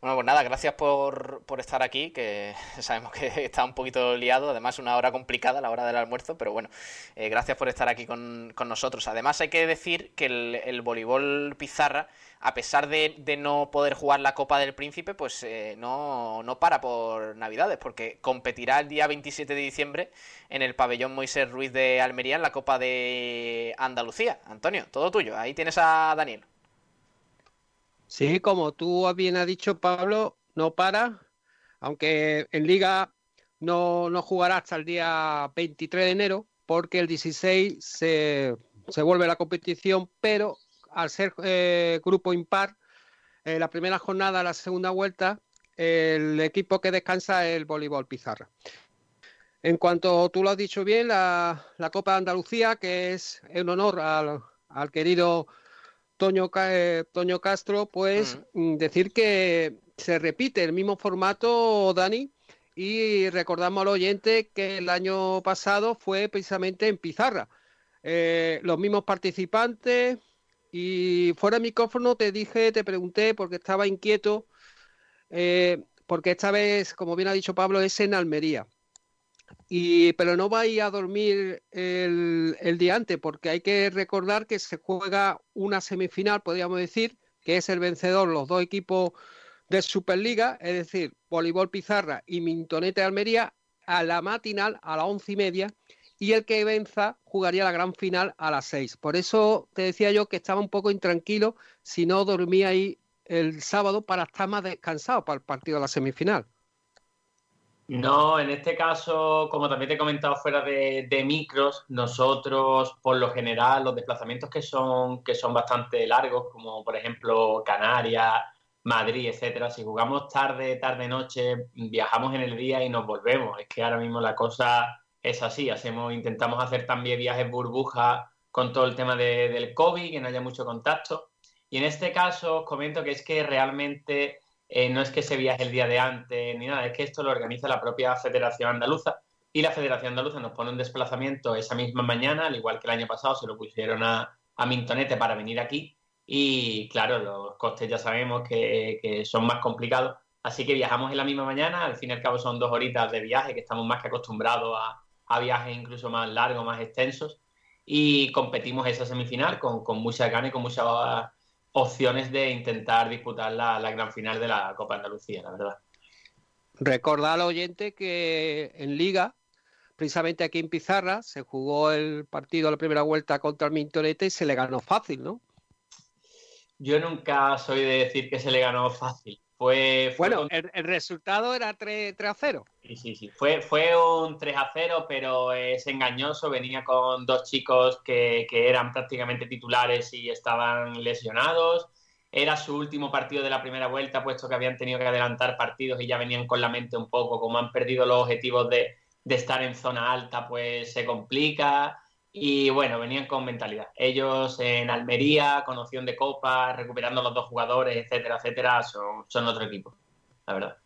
Bueno, pues nada, gracias por, por, estar aquí, que sabemos que está un poquito liado, además una hora complicada, la hora del almuerzo, pero bueno, eh, gracias por estar aquí con, nosotros. Además hay que decir que el, voleibol pizarra, a pesar de, no poder jugar la Copa del Príncipe, pues eh, no, no para por Navidades, porque competirá el día 27 de diciembre en el pabellón Moisés Ruiz de Almería en la Copa de Andalucía. Antonio, todo tuyo, ahí tienes a Daniel. Sí, como tú bien has dicho, Pablo, no para, aunque en liga no, no jugará hasta el día 23 de enero, porque el 16 se, se vuelve la competición, pero al ser eh, grupo impar, eh, la primera jornada, la segunda vuelta, el equipo que descansa es el voleibol pizarra. En cuanto tú lo has dicho bien, la, Copa de Andalucía, que es en honor al, al querido Toño, eh, Toño Castro, pues mm, decir que se repite el mismo formato, Dani, y recordamos al oyente que el año pasado fue precisamente en Pizarra. Eh, los mismos participantes y fuera de micrófono te dije, te pregunté porque estaba inquieto, eh, porque esta vez, como bien ha dicho Pablo, es en Almería. Y, pero no vais a dormir el, el, día antes, porque hay que recordar que se juega una semifinal, podríamos decir, que es el vencedor, los dos equipos de Superliga, es decir, Voleibol Pizarra y Mintonete Almería, a la matinal a las once y media, y el que venza jugaría la gran final a las seis. Por eso te decía yo que estaba un poco intranquilo si no dormía ahí el sábado para estar más descansado para el partido de la semifinal. No, en este caso, como también te he comentado fuera de, micros, nosotros por lo general los desplazamientos que son, que son bastante largos, como por ejemplo Canarias, Madrid, etcétera, si jugamos tarde, tarde, noche, viajamos en el día y nos volvemos. Es que ahora mismo la cosa es así. Hacemos, intentamos hacer también viajes burbuja con todo el tema de, del COVID, que no haya mucho contacto. Y en este caso os comento que es que realmente eh, no es que se viaje el día de antes ni nada, es que esto lo organiza la propia Federación Andaluza y la Federación Andaluza nos pone un desplazamiento esa misma mañana, al igual que el año pasado se lo pusieron a, a Mintonete para venir aquí y claro, los costes ya sabemos que, que son más complicados, así que viajamos en la misma mañana, al fin y al cabo son dos horitas de viaje que estamos más que acostumbrados a, a viajes incluso más largos, más extensos y competimos esa semifinal con, con mucha gana y con muchas opciones de intentar disputar la, la, gran final de la Copa Andalucía, la verdad. Recordar al oyente que en Liga, precisamente aquí en Pizarra, se jugó el partido a la primera vuelta contra el Mintonete y se le ganó fácil, ¿no? Yo nunca soy de decir que se le ganó fácil. Fue, fue bueno, el, el, resultado era 3, 3, a 0. Sí, sí, sí. Fue, fue un 3 a 0, pero es engañoso. Venía con dos chicos que, que, eran prácticamente titulares y estaban lesionados. Era su último partido de la primera vuelta, puesto que habían tenido que adelantar partidos y ya venían con la mente un poco. Como han perdido los objetivos de, de estar en zona alta, pues se complica. Y bueno, venían con mentalidad. Ellos en Almería, con opción de Copa, recuperando los dos jugadores, etcétera, etcétera, son, son otro equipo, la verdad.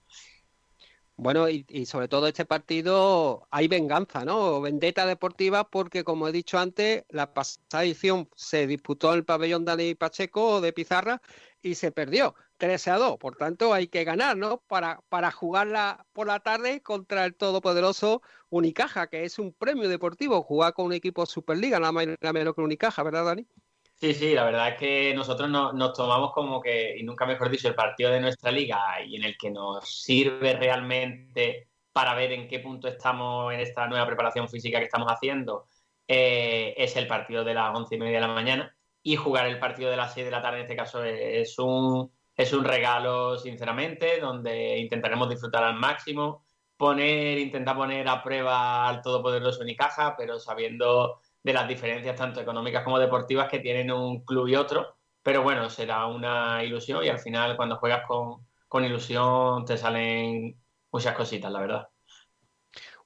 Bueno, y, y, sobre todo este partido hay venganza, ¿no? Vendetta deportiva, porque como he dicho antes, la pasada edición se disputó en el pabellón Dani Pacheco de Pizarra y se perdió 13 a 2. Por tanto, hay que ganar, ¿no? Para, para jugarla por la tarde contra el todopoderoso Unicaja, que es un premio deportivo, jugar con un equipo Superliga, nada más nada menos que Unicaja, ¿verdad, Dani? Sí, sí, la verdad es que nosotros no, nos tomamos como que, y nunca mejor dicho, el partido de nuestra liga y en el que nos sirve realmente para ver en qué punto estamos en esta nueva preparación física que estamos haciendo, eh, es el partido de las once y media de la mañana y jugar el partido de las seis de la tarde en este caso es un, es un regalo, sinceramente, donde intentaremos disfrutar al máximo, poner, intentar poner a prueba al todopoderoso Unicaja, pero sabiendo de las diferencias tanto económicas como deportivas que tienen un club y otro. Pero bueno, será una ilusión y al final cuando juegas con, con ilusión te salen muchas cositas, la verdad.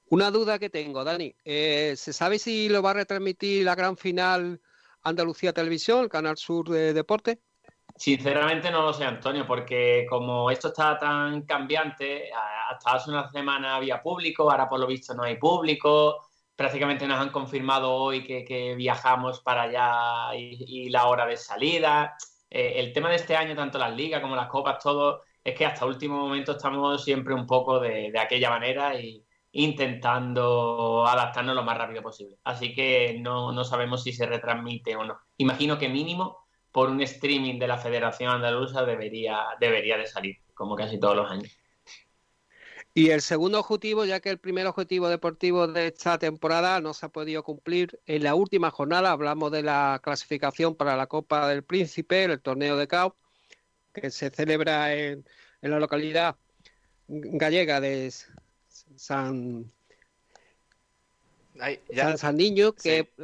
Una duda que tengo, Dani. Eh, ¿Se sabe si lo va a retransmitir la gran final Andalucía Televisión, el Canal Sur de Deporte? Sinceramente no lo sé, Antonio, porque como esto está tan cambiante, hasta hace una semana había público, ahora por lo visto no hay público, prácticamente nos han confirmado hoy que, viajamos para allá y, y, la hora de salida. Eh, el tema de este año, tanto las ligas como las copas, todo, es que hasta último momento estamos siempre un poco de, de aquella manera y intentando adaptarnos lo más rápido posible. Así que no, no sabemos si se retransmite o no. Imagino que mínimo por un streaming de la Federación Andaluza debería, debería de salir, como casi todos los años. Y el segundo objetivo, ya que el primer objetivo deportivo de esta temporada no se ha podido cumplir, en la última jornada hablamos de la clasificación para la Copa del Príncipe, el torneo de CAO, que se celebra en, en la localidad gallega de San, Ay, San, San, Niño, que, sí.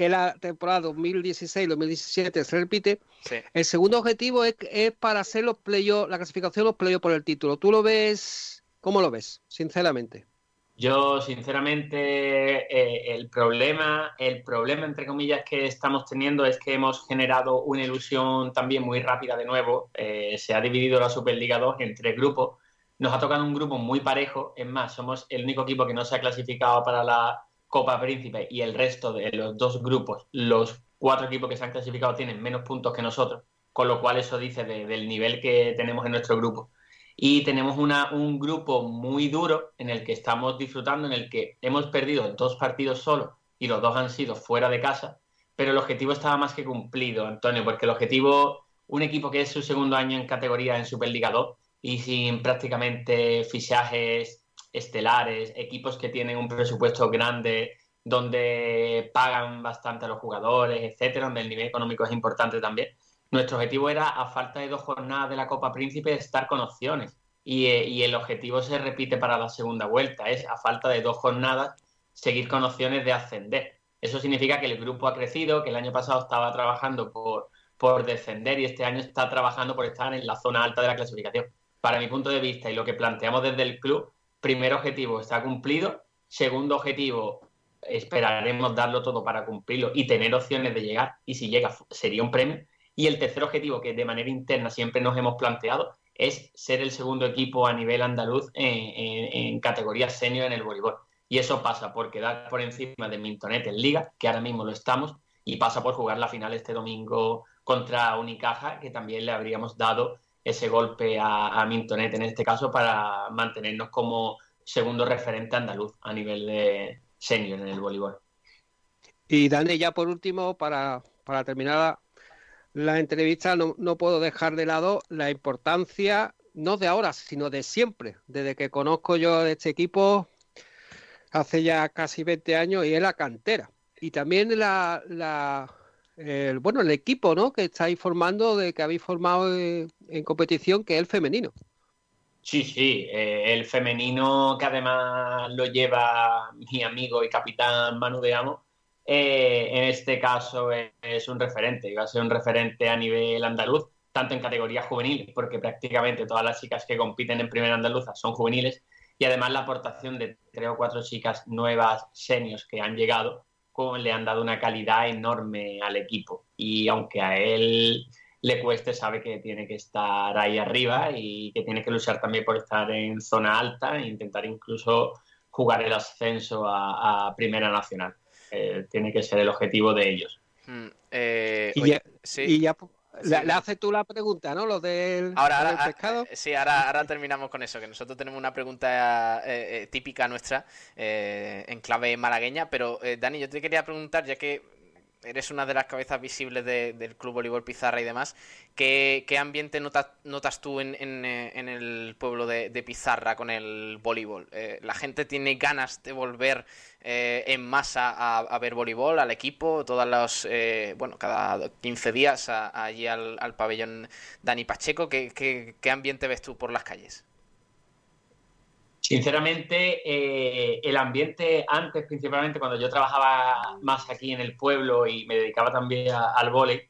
Que la temporada 2016-2017 se repite. Sí. El segundo objetivo es, es para hacer los playoffs, la clasificación los playoffs por el título. ¿Tú lo ves? ¿Cómo lo ves, sinceramente? Yo, sinceramente, eh, el problema, el problema, entre comillas, que estamos teniendo es que hemos generado una ilusión también muy rápida de nuevo. Eh, se ha dividido la Superliga 2 en tres grupos. Nos ha tocado un grupo muy parejo. Es más, somos el único equipo que no se ha clasificado para la Copa Príncipe y el resto de los dos grupos, los cuatro equipos que se han clasificado tienen menos puntos que nosotros, con lo cual eso dice de, del nivel que tenemos en nuestro grupo. Y tenemos una, un grupo muy duro en el que estamos disfrutando, en el que hemos perdido dos partidos solo y los dos han sido fuera de casa, pero el objetivo estaba más que cumplido, Antonio, porque el objetivo, un equipo que es su segundo año en categoría en Superliga 2 y sin prácticamente fichajes estelares, equipos que tienen un presupuesto grande, donde pagan bastante a los jugadores, etcétera, donde el nivel económico es importante también nuestro objetivo era, a falta de dos jornadas de la Copa Príncipe, estar con opciones. Y, eh, y, el objetivo se repite para la segunda vuelta, es a falta de dos jornadas seguir con opciones de ascender. Eso significa que el grupo ha crecido, que el año pasado estaba trabajando por, por descender y este año está trabajando por estar en la zona alta de la clasificación. Para mi punto de vista y lo que planteamos desde el club, primer objetivo está cumplido, segundo objetivo esperaremos darlo todo para cumplirlo y tener opciones de llegar. Y si llega, sería un premio. Y el tercer objetivo que de manera interna siempre nos hemos planteado es ser el segundo equipo a nivel andaluz en, categoría senior en el voleibol. Y eso pasa por quedar por encima de Mintonet en Liga, que ahora mismo lo estamos, y pasa por jugar la final este domingo contra Unicaja, que también le habríamos dado ese golpe a, a Mintonet en este caso para mantenernos como segundo referente andaluz a nivel de senior en el voleibol. Y Dani, ya por último, para, para terminar la entrevista no, no, puedo dejar de lado la importancia, no de ahora, sino de siempre, desde que conozco yo de este equipo hace ya casi 20 años y es la cantera. Y también la, la bueno, el equipo ¿no? que estáis formando, de que habéis formado en, en competición, que es el femenino. Sí, sí, eh, el femenino que además lo lleva mi amigo y capitán Manu de Amo, eh, en este caso es, un referente, va a ser un referente a nivel andaluz, tanto en categorías juveniles, porque prácticamente todas las chicas que compiten en primera andaluza son juveniles, y además la aportación de tres o cuatro chicas nuevas seniors que han llegado, con, le han dado una calidad enorme al equipo. Y aunque a él le cueste, sabe que tiene que estar ahí arriba y que tiene que luchar también por estar en zona alta e intentar incluso jugar el ascenso a, a Primera Nacional. Eh, tiene que ser el objetivo de ellos. Mm, eh, y, oye, ya, sí. y ya Sí. Le, le haces tú la pregunta, ¿no? Lo del, Ahora, lo ahora, del pescado. ah, sí, ahora, ahora terminamos con eso, que nosotros tenemos una pregunta eh, eh, típica nuestra eh, en clave malagueña, pero eh, Dani, yo te quería preguntar, ya que eres una de las cabezas visibles de- del Club Voleibol Pizarra y demás, ¿qué, qué ambiente notas, notas tú en, en, eh, el pueblo de, Pizarra con el voleibol? Eh, ¿La gente tiene ganas de volver eh, en masa a, ver voleibol, al equipo, todas los, eh, bueno, cada 15 días a- allí al, al pabellón Dani Pacheco? ¿Qué, qué, qué ambiente ves tú por las calles? Sinceramente, eh, el ambiente antes, principalmente cuando yo trabajaba más aquí en el pueblo y me dedicaba también a- al vóley,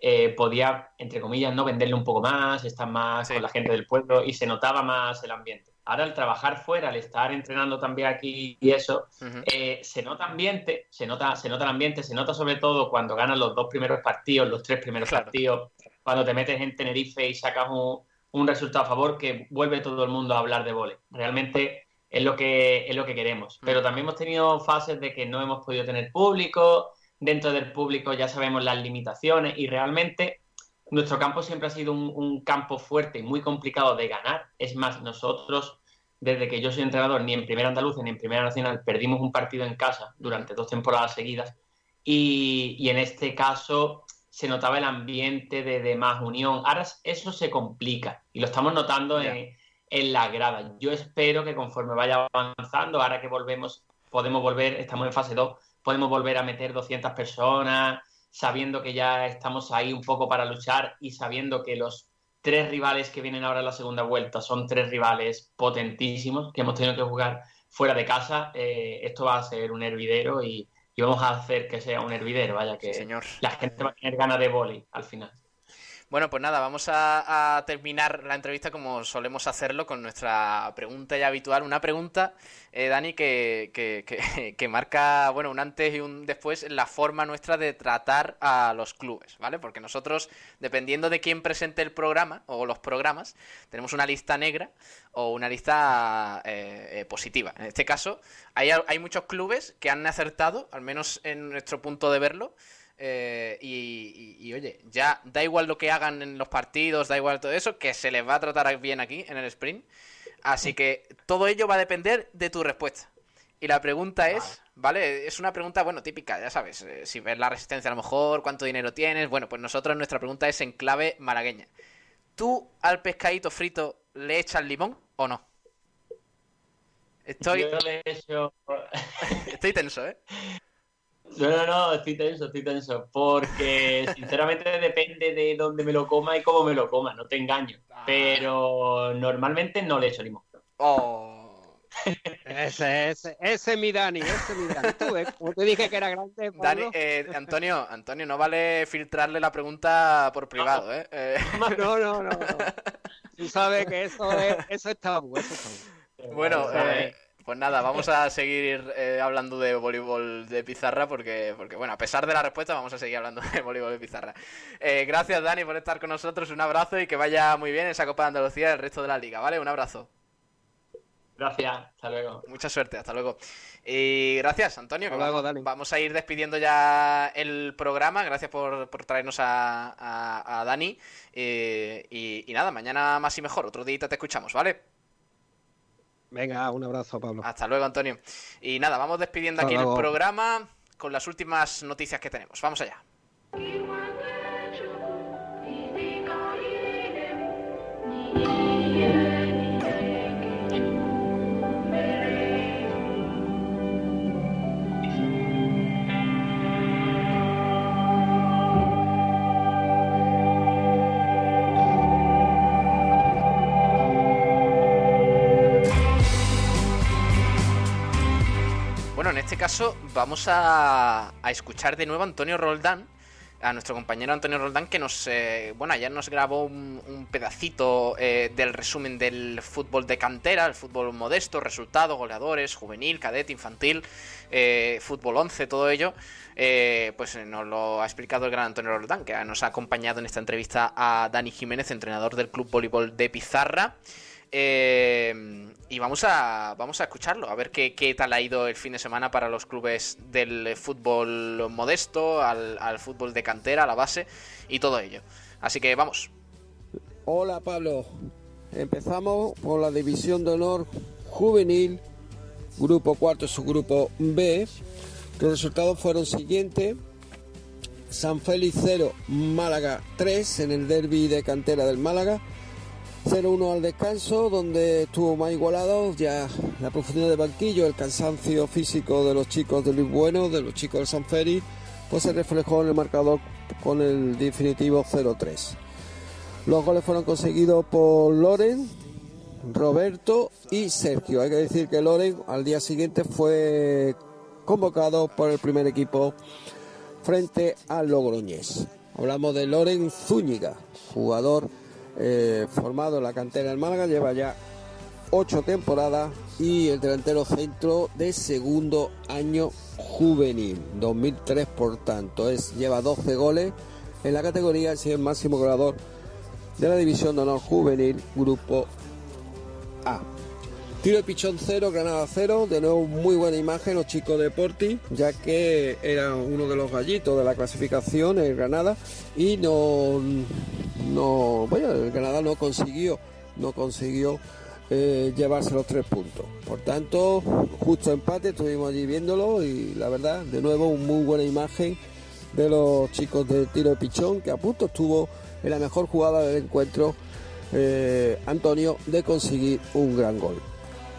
eh, podía, entre comillas, no venderle un poco más, estar más Sí. con la gente del pueblo y se notaba más el ambiente. Ahora, al trabajar fuera, al estar entrenando también aquí y eso, eh, se nota ambiente, se nota, se nota el ambiente, se nota sobre todo cuando ganas los dos primeros partidos, los tres primeros Claro. partidos, cuando te metes en Tenerife y sacas un, un resultado a favor que vuelve todo el mundo a hablar de vóley. Realmente es lo que es lo que queremos. Mm. Pero también hemos tenido fases de que no hemos podido tener público, dentro del público ya sabemos las limitaciones y realmente nuestro campo siempre ha sido un, un campo fuerte y muy complicado de ganar. Es más, nosotros, desde que yo soy entrenador, ni en Primera Andalucía ni en Primera Nacional perdimos un partido en casa durante dos temporadas seguidas. Y, y en este caso se notaba el ambiente de, de más unión. Ahora eso se complica y lo estamos notando en, en la grada. Yo espero que conforme vaya avanzando, ahora que volvemos, podemos volver, estamos en fase 2, podemos volver a meter 200 personas, sabiendo que ya estamos ahí un poco para luchar y sabiendo que los tres rivales que vienen ahora en la segunda vuelta son tres rivales potentísimos que hemos tenido que jugar fuera de casa. Eh, esto va a ser un hervidero y, y vamos a hacer que sea un hervidero, vaya que Sí, señor. la gente va a tener ganas de boli al final. Bueno, pues nada, vamos a, terminar la entrevista como solemos hacerlo con nuestra pregunta ya habitual. Una pregunta, eh, Dani, que, que, que- que marca, bueno, un antes y un después la forma nuestra de tratar a los clubes, ¿vale? Porque nosotros, dependiendo de quién presente el programa o los programas, tenemos una lista negra o una lista eh, eh, positiva. En este caso, hay, hay muchos clubes que han acertado, al menos en nuestro punto de verlo, eh, y, y- y, oye, ya da igual lo que hagan en los partidos, da igual todo eso, que se les va a tratar bien aquí en el sprint. Así que todo ello va a depender de tu respuesta. Y la pregunta es, ¿vale? Es una pregunta, bueno, típica, ya sabes. eh, si ves la resistencia a lo mejor, cuánto dinero tienes. Bueno, pues nosotros nuestra pregunta es en clave malagueña. ¿Tú al pescadito frito le echas limón o no? Estoy, Yo le estoy tenso, ¿eh? No, no, no, estoy tenso, estoy tenso. Porque sinceramente depende de dónde me lo coma y cómo me lo coma, no te engaño. Pero normalmente no le echo limón. Oh. Ese, ese, ese es mi Dani, ese es mi Dani. Tú ves, como te dije que era grande, Dani, Pablo. eh, Antonio, Antonio, no vale filtrarle la pregunta por privado, ¿eh? Eh, No, no, no, no. Tú sabes que eso es, eso es tabú, eso es tabú. Bueno, eh, Pues nada, vamos a seguir eh, hablando de voleibol de pizarra porque, porque, bueno, a pesar de la respuesta, vamos a seguir hablando de voleibol de pizarra. Eh, gracias, Dani, por estar con nosotros. Un abrazo y que vaya muy bien esa Copa de Andalucía y el resto de la liga, ¿vale? Un abrazo. Gracias, hasta luego. Mucha suerte, hasta luego. Y gracias, Antonio. Hasta luego, vamos, Dani. vamos a ir despidiendo ya el programa. Gracias por, por traernos a, a- a Dani. Eh, y, y nada, mañana más y mejor. Otro día te escuchamos, ¿vale? Venga, un abrazo, Pablo. Hasta luego, Antonio. Y nada, vamos despidiendo Hasta aquí luego. el programa con las últimas noticias que tenemos. Vamos allá. Caso vamos a, escuchar de nuevo a Antonio Roldán, a nuestro compañero Antonio Roldán, que nos, eh, bueno, ayer nos grabó un, un pedacito eh, del resumen del fútbol de cantera, el fútbol modesto, resultados, goleadores, juvenil, cadete, infantil, eh, fútbol 11, todo ello. eh, pues nos lo ha explicado el gran Antonio Roldán, que nos ha acompañado en esta entrevista a Dani Jiménez, entrenador del Club Voleibol de Pizarra. Eh, y vamos a, vamos a escucharlo, a ver qué, qué tal ha ido el fin de semana para los clubes del fútbol modesto, al, fútbol de cantera, a la base y todo ello. Así que vamos. Hola Pablo, empezamos por la división de honor juvenil, grupo cuarto, subgrupo B. Los resultados fueron siguientes. San Félix 0, Málaga 3 en el derby de cantera del Málaga. 0-1 al descanso, donde estuvo más igualado, ya la profundidad de banquillo, el cansancio físico de los chicos de Luis Bueno, de los chicos del San Félix, pues se reflejó en el marcador con el definitivo 0-3. Los goles fueron conseguidos por Loren, Roberto y Sergio. Hay que decir que Loren al día siguiente fue convocado por el primer equipo frente al Logroñés. Hablamos de Loren Zúñiga, jugador eh, formado en la cantera del Málaga, lleva ya ocho temporadas y el delantero centro de segundo año juvenil, 2003 por tanto, es lleva 12 goles en la categoría, es el máximo goleador de la división de honor juvenil, grupo A. Tiro de pichón 0, Granada 0, de nuevo muy buena imagen los chicos de Porti, ya que era uno de los gallitos de la clasificación, el Granada, y no, no, bueno, el Granada no consiguió, no consiguió eh, llevarse los tres puntos. Por tanto, justo empate, estuvimos allí viéndolo y la verdad, de nuevo, muy buena imagen de los chicos de tiro de pichón, que a punto estuvo en la mejor jugada del encuentro, eh, Antonio, de conseguir un gran gol.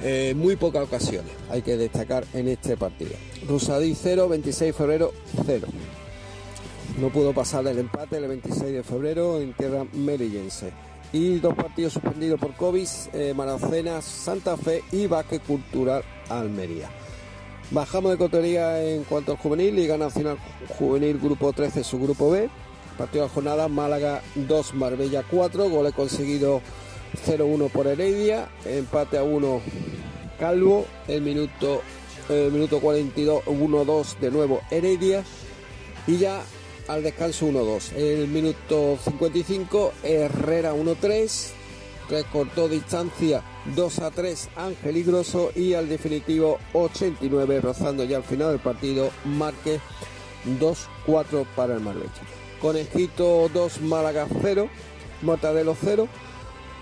Eh, muy pocas ocasiones hay que destacar en este partido. Rusadí 0, 26 de febrero 0. No pudo pasar el empate el 26 de febrero en tierra melillense. Y dos partidos suspendidos por COVID, eh, Maracena, Santa Fe y Baque Cultural Almería. Bajamos de categoría en cuanto al juvenil, Liga Nacional Juvenil Grupo 13, su grupo B. Partido de jornada, Málaga 2, Marbella 4, goles conseguidos 0-1 por Heredia, empate a 1 Calvo, el minuto, el minuto 42, 1-2 de nuevo Heredia y ya al descanso 1-2. El minuto 55 Herrera 1-3, recortó distancia 2-3 Ángel y Grosso y al definitivo 89 rozando ya al final del partido Márquez 2-4 para el Marbella. Conejito 2 Málaga 0, Mortadelo 0.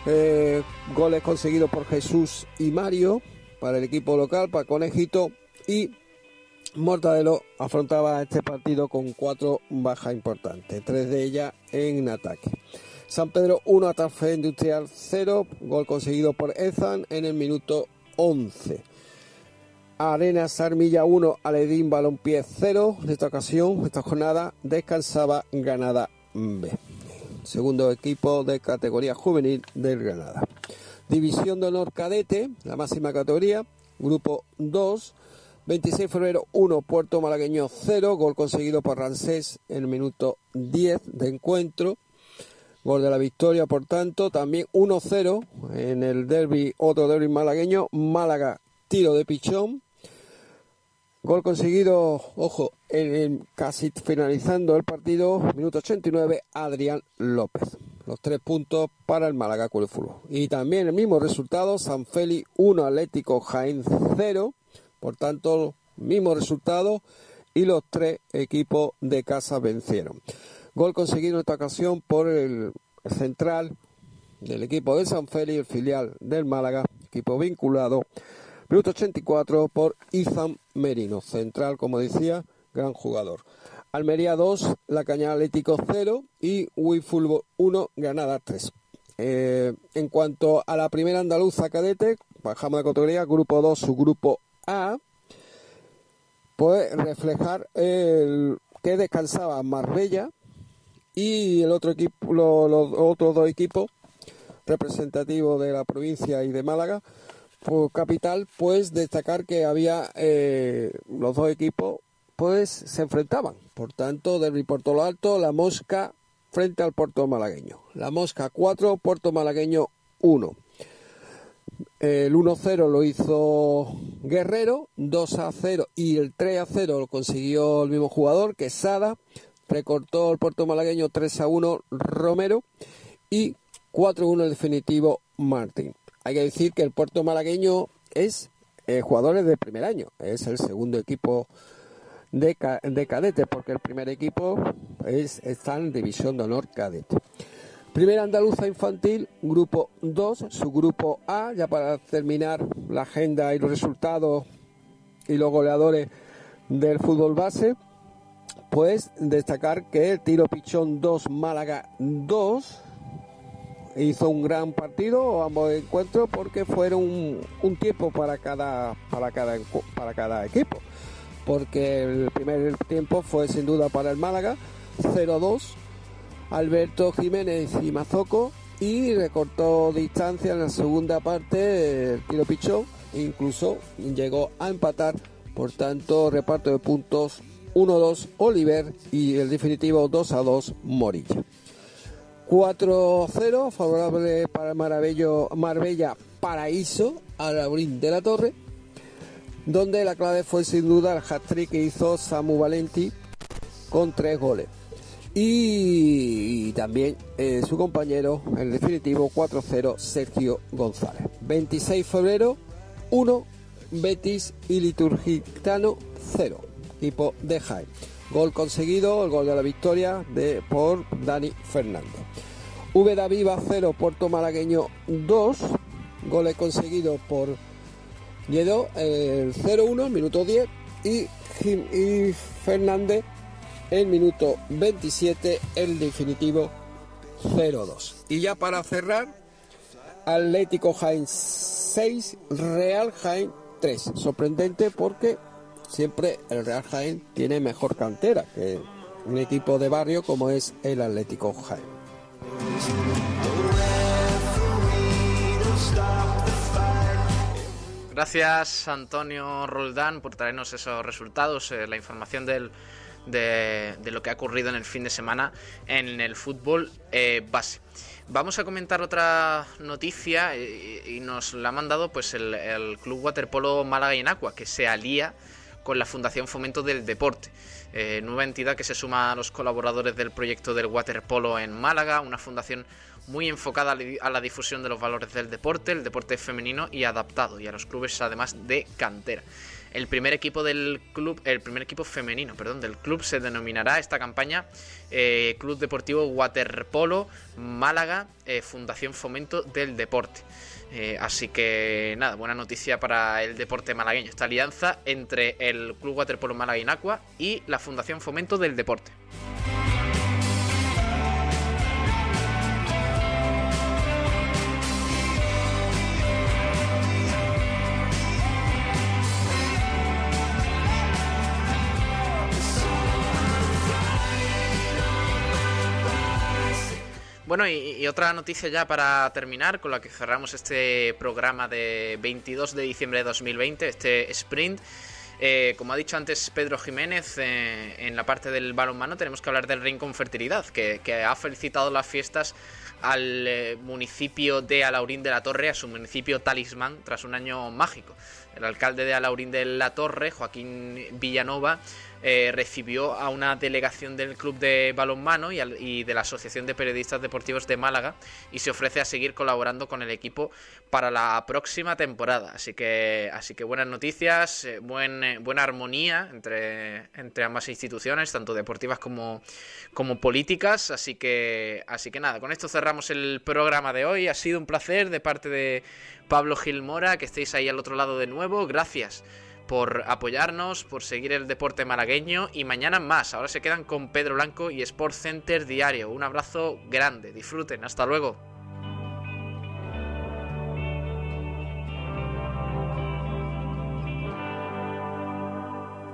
Eh, goles conseguidos por Jesús y Mario para el equipo local, para Conejito y Mortadelo afrontaba este partido con cuatro bajas importantes, tres de ellas en ataque. San Pedro 1, Atafe Industrial 0, gol conseguido por Ezan en el minuto 11. Arena Sarmilla 1, Aledín Balompié 0. En esta ocasión, esta jornada, descansaba Granada B segundo equipo de categoría juvenil del Granada. División de honor cadete, la máxima categoría, grupo 2, 26 de febrero 1, Puerto Malagueño 0, gol conseguido por Rancés en el minuto 10 de encuentro. Gol de la victoria, por tanto, también 1-0 en el derby, otro derby malagueño, Málaga tiro de pichón. Gol conseguido, ojo, en, casi finalizando el partido, minuto 89, Adrián López. Los tres puntos para el Málaga fútbol. Y también el mismo resultado, San Feli 1, Atlético Jaén 0. Por tanto, mismo resultado y los tres equipos de casa vencieron. Gol conseguido en esta ocasión por el central del equipo de San Feli, el filial del Málaga, equipo vinculado Minuto 84 por Izan Merino, central, como decía, gran jugador. Almería 2, La Cañada Atlético 0 y Fútbol 1, Granada 3. Eh, en cuanto a la primera andaluza cadete, bajamos de categoría, grupo 2, su grupo A, puede reflejar el que descansaba Marbella y el otro equipo, los otros dos equipos representativos de la provincia y de Málaga capital, pues destacar que había eh, los dos equipos pues se enfrentaban. Por tanto, del Puerto Lo Alto, la Mosca frente al Puerto Malagueño. La Mosca 4, Puerto Malagueño 1. El 1-0 lo hizo Guerrero, 2-0 y el 3-0 lo consiguió el mismo jugador, que Sada. Recortó el Puerto Malagueño 3-1 Romero y 4-1 el definitivo Martín. Hay que decir que el puerto malagueño es eh, jugadores de primer año, es el segundo equipo de, cadete, porque el primer equipo es, está en División de Honor Cadete. Primera Andaluza Infantil, grupo 2, su grupo A, ya para terminar la agenda y los resultados y los goleadores del fútbol base, pues destacar que el tiro pichón 2, Málaga 2, hizo un gran partido ambos encuentros porque fueron un, tiempo para cada para cada para cada equipo. Porque el primer tiempo fue sin duda para el Málaga 0-2 Alberto Jiménez y Mazoco y recortó distancia en la segunda parte el tiro pichón incluso llegó a empatar. Por tanto reparto de puntos 1-2 Oliver y el definitivo 2-2 Morilla 4-0, favorable para Marbello, Marbella Paraíso, a Laurín de la Torre, donde la clave fue sin duda el hat-trick que hizo Samu Valenti con tres goles. Y, también eh, su compañero, el definitivo 4-0, Sergio González. 26 de febrero, 1, Betis y Liturgitano 0, equipo de Jaime. Gol conseguido, el gol de la victoria de, por Dani Fernando. Úbeda Viva 0, Puerto Malagueño 2. Goles conseguido por Lledo, el 0-1, minuto 10. Y, y Fernández, el minuto 27, el definitivo 0-2. Y ya para cerrar, Atlético Jaén 6, Real Jaén 3. Sorprendente porque siempre el Real Jaén tiene mejor cantera que un equipo de barrio como es el Atlético Jaén. Gracias Antonio Roldán por traernos esos resultados, eh, la información del, de, lo que ha ocurrido en el fin de semana en el fútbol eh, base. Vamos a comentar otra noticia eh, y, nos la ha mandado pues el, Club Waterpolo Málaga y Enacua, que se alía con la Fundación Fomento del Deporte, eh, nueva entidad que se suma a los colaboradores del proyecto del waterpolo en Málaga, una fundación muy enfocada a la difusión de los valores del deporte, el deporte femenino y adaptado, y a los clubes además de cantera. El primer equipo del club, el primer equipo femenino, perdón, del club se denominará esta campaña eh, Club Deportivo Waterpolo Málaga eh, Fundación Fomento del Deporte. Eh, así que nada, buena noticia para el deporte malagueño. Esta alianza entre el Club Waterpolo Málaga Inacua y la Fundación Fomento del Deporte. Bueno, y, otra noticia ya para terminar, con la que cerramos este programa de 22 de diciembre de 2020, este sprint. Eh, como ha dicho antes Pedro Jiménez, eh, en la parte del balonmano tenemos que hablar del Rincón Fertilidad, que, ha felicitado las fiestas al eh, municipio de Alaurín de la Torre, a su municipio talismán, tras un año mágico. El alcalde de Alaurín de la Torre, Joaquín Villanova, eh, recibió a una delegación del Club de Balonmano y, y, de la Asociación de Periodistas Deportivos de Málaga y se ofrece a seguir colaborando con el equipo para la próxima temporada. Así que, así que buenas noticias, eh, buen, eh, buena armonía entre, entre ambas instituciones, tanto deportivas como, como políticas. Así que, así que nada, con esto cerramos el programa de hoy. Ha sido un placer de parte de Pablo Gilmora que estéis ahí al otro lado de nuevo. Gracias por apoyarnos, por seguir el deporte malagueño y mañana más. Ahora se quedan con Pedro Blanco y Sport Center Diario. Un abrazo grande, disfruten, hasta luego.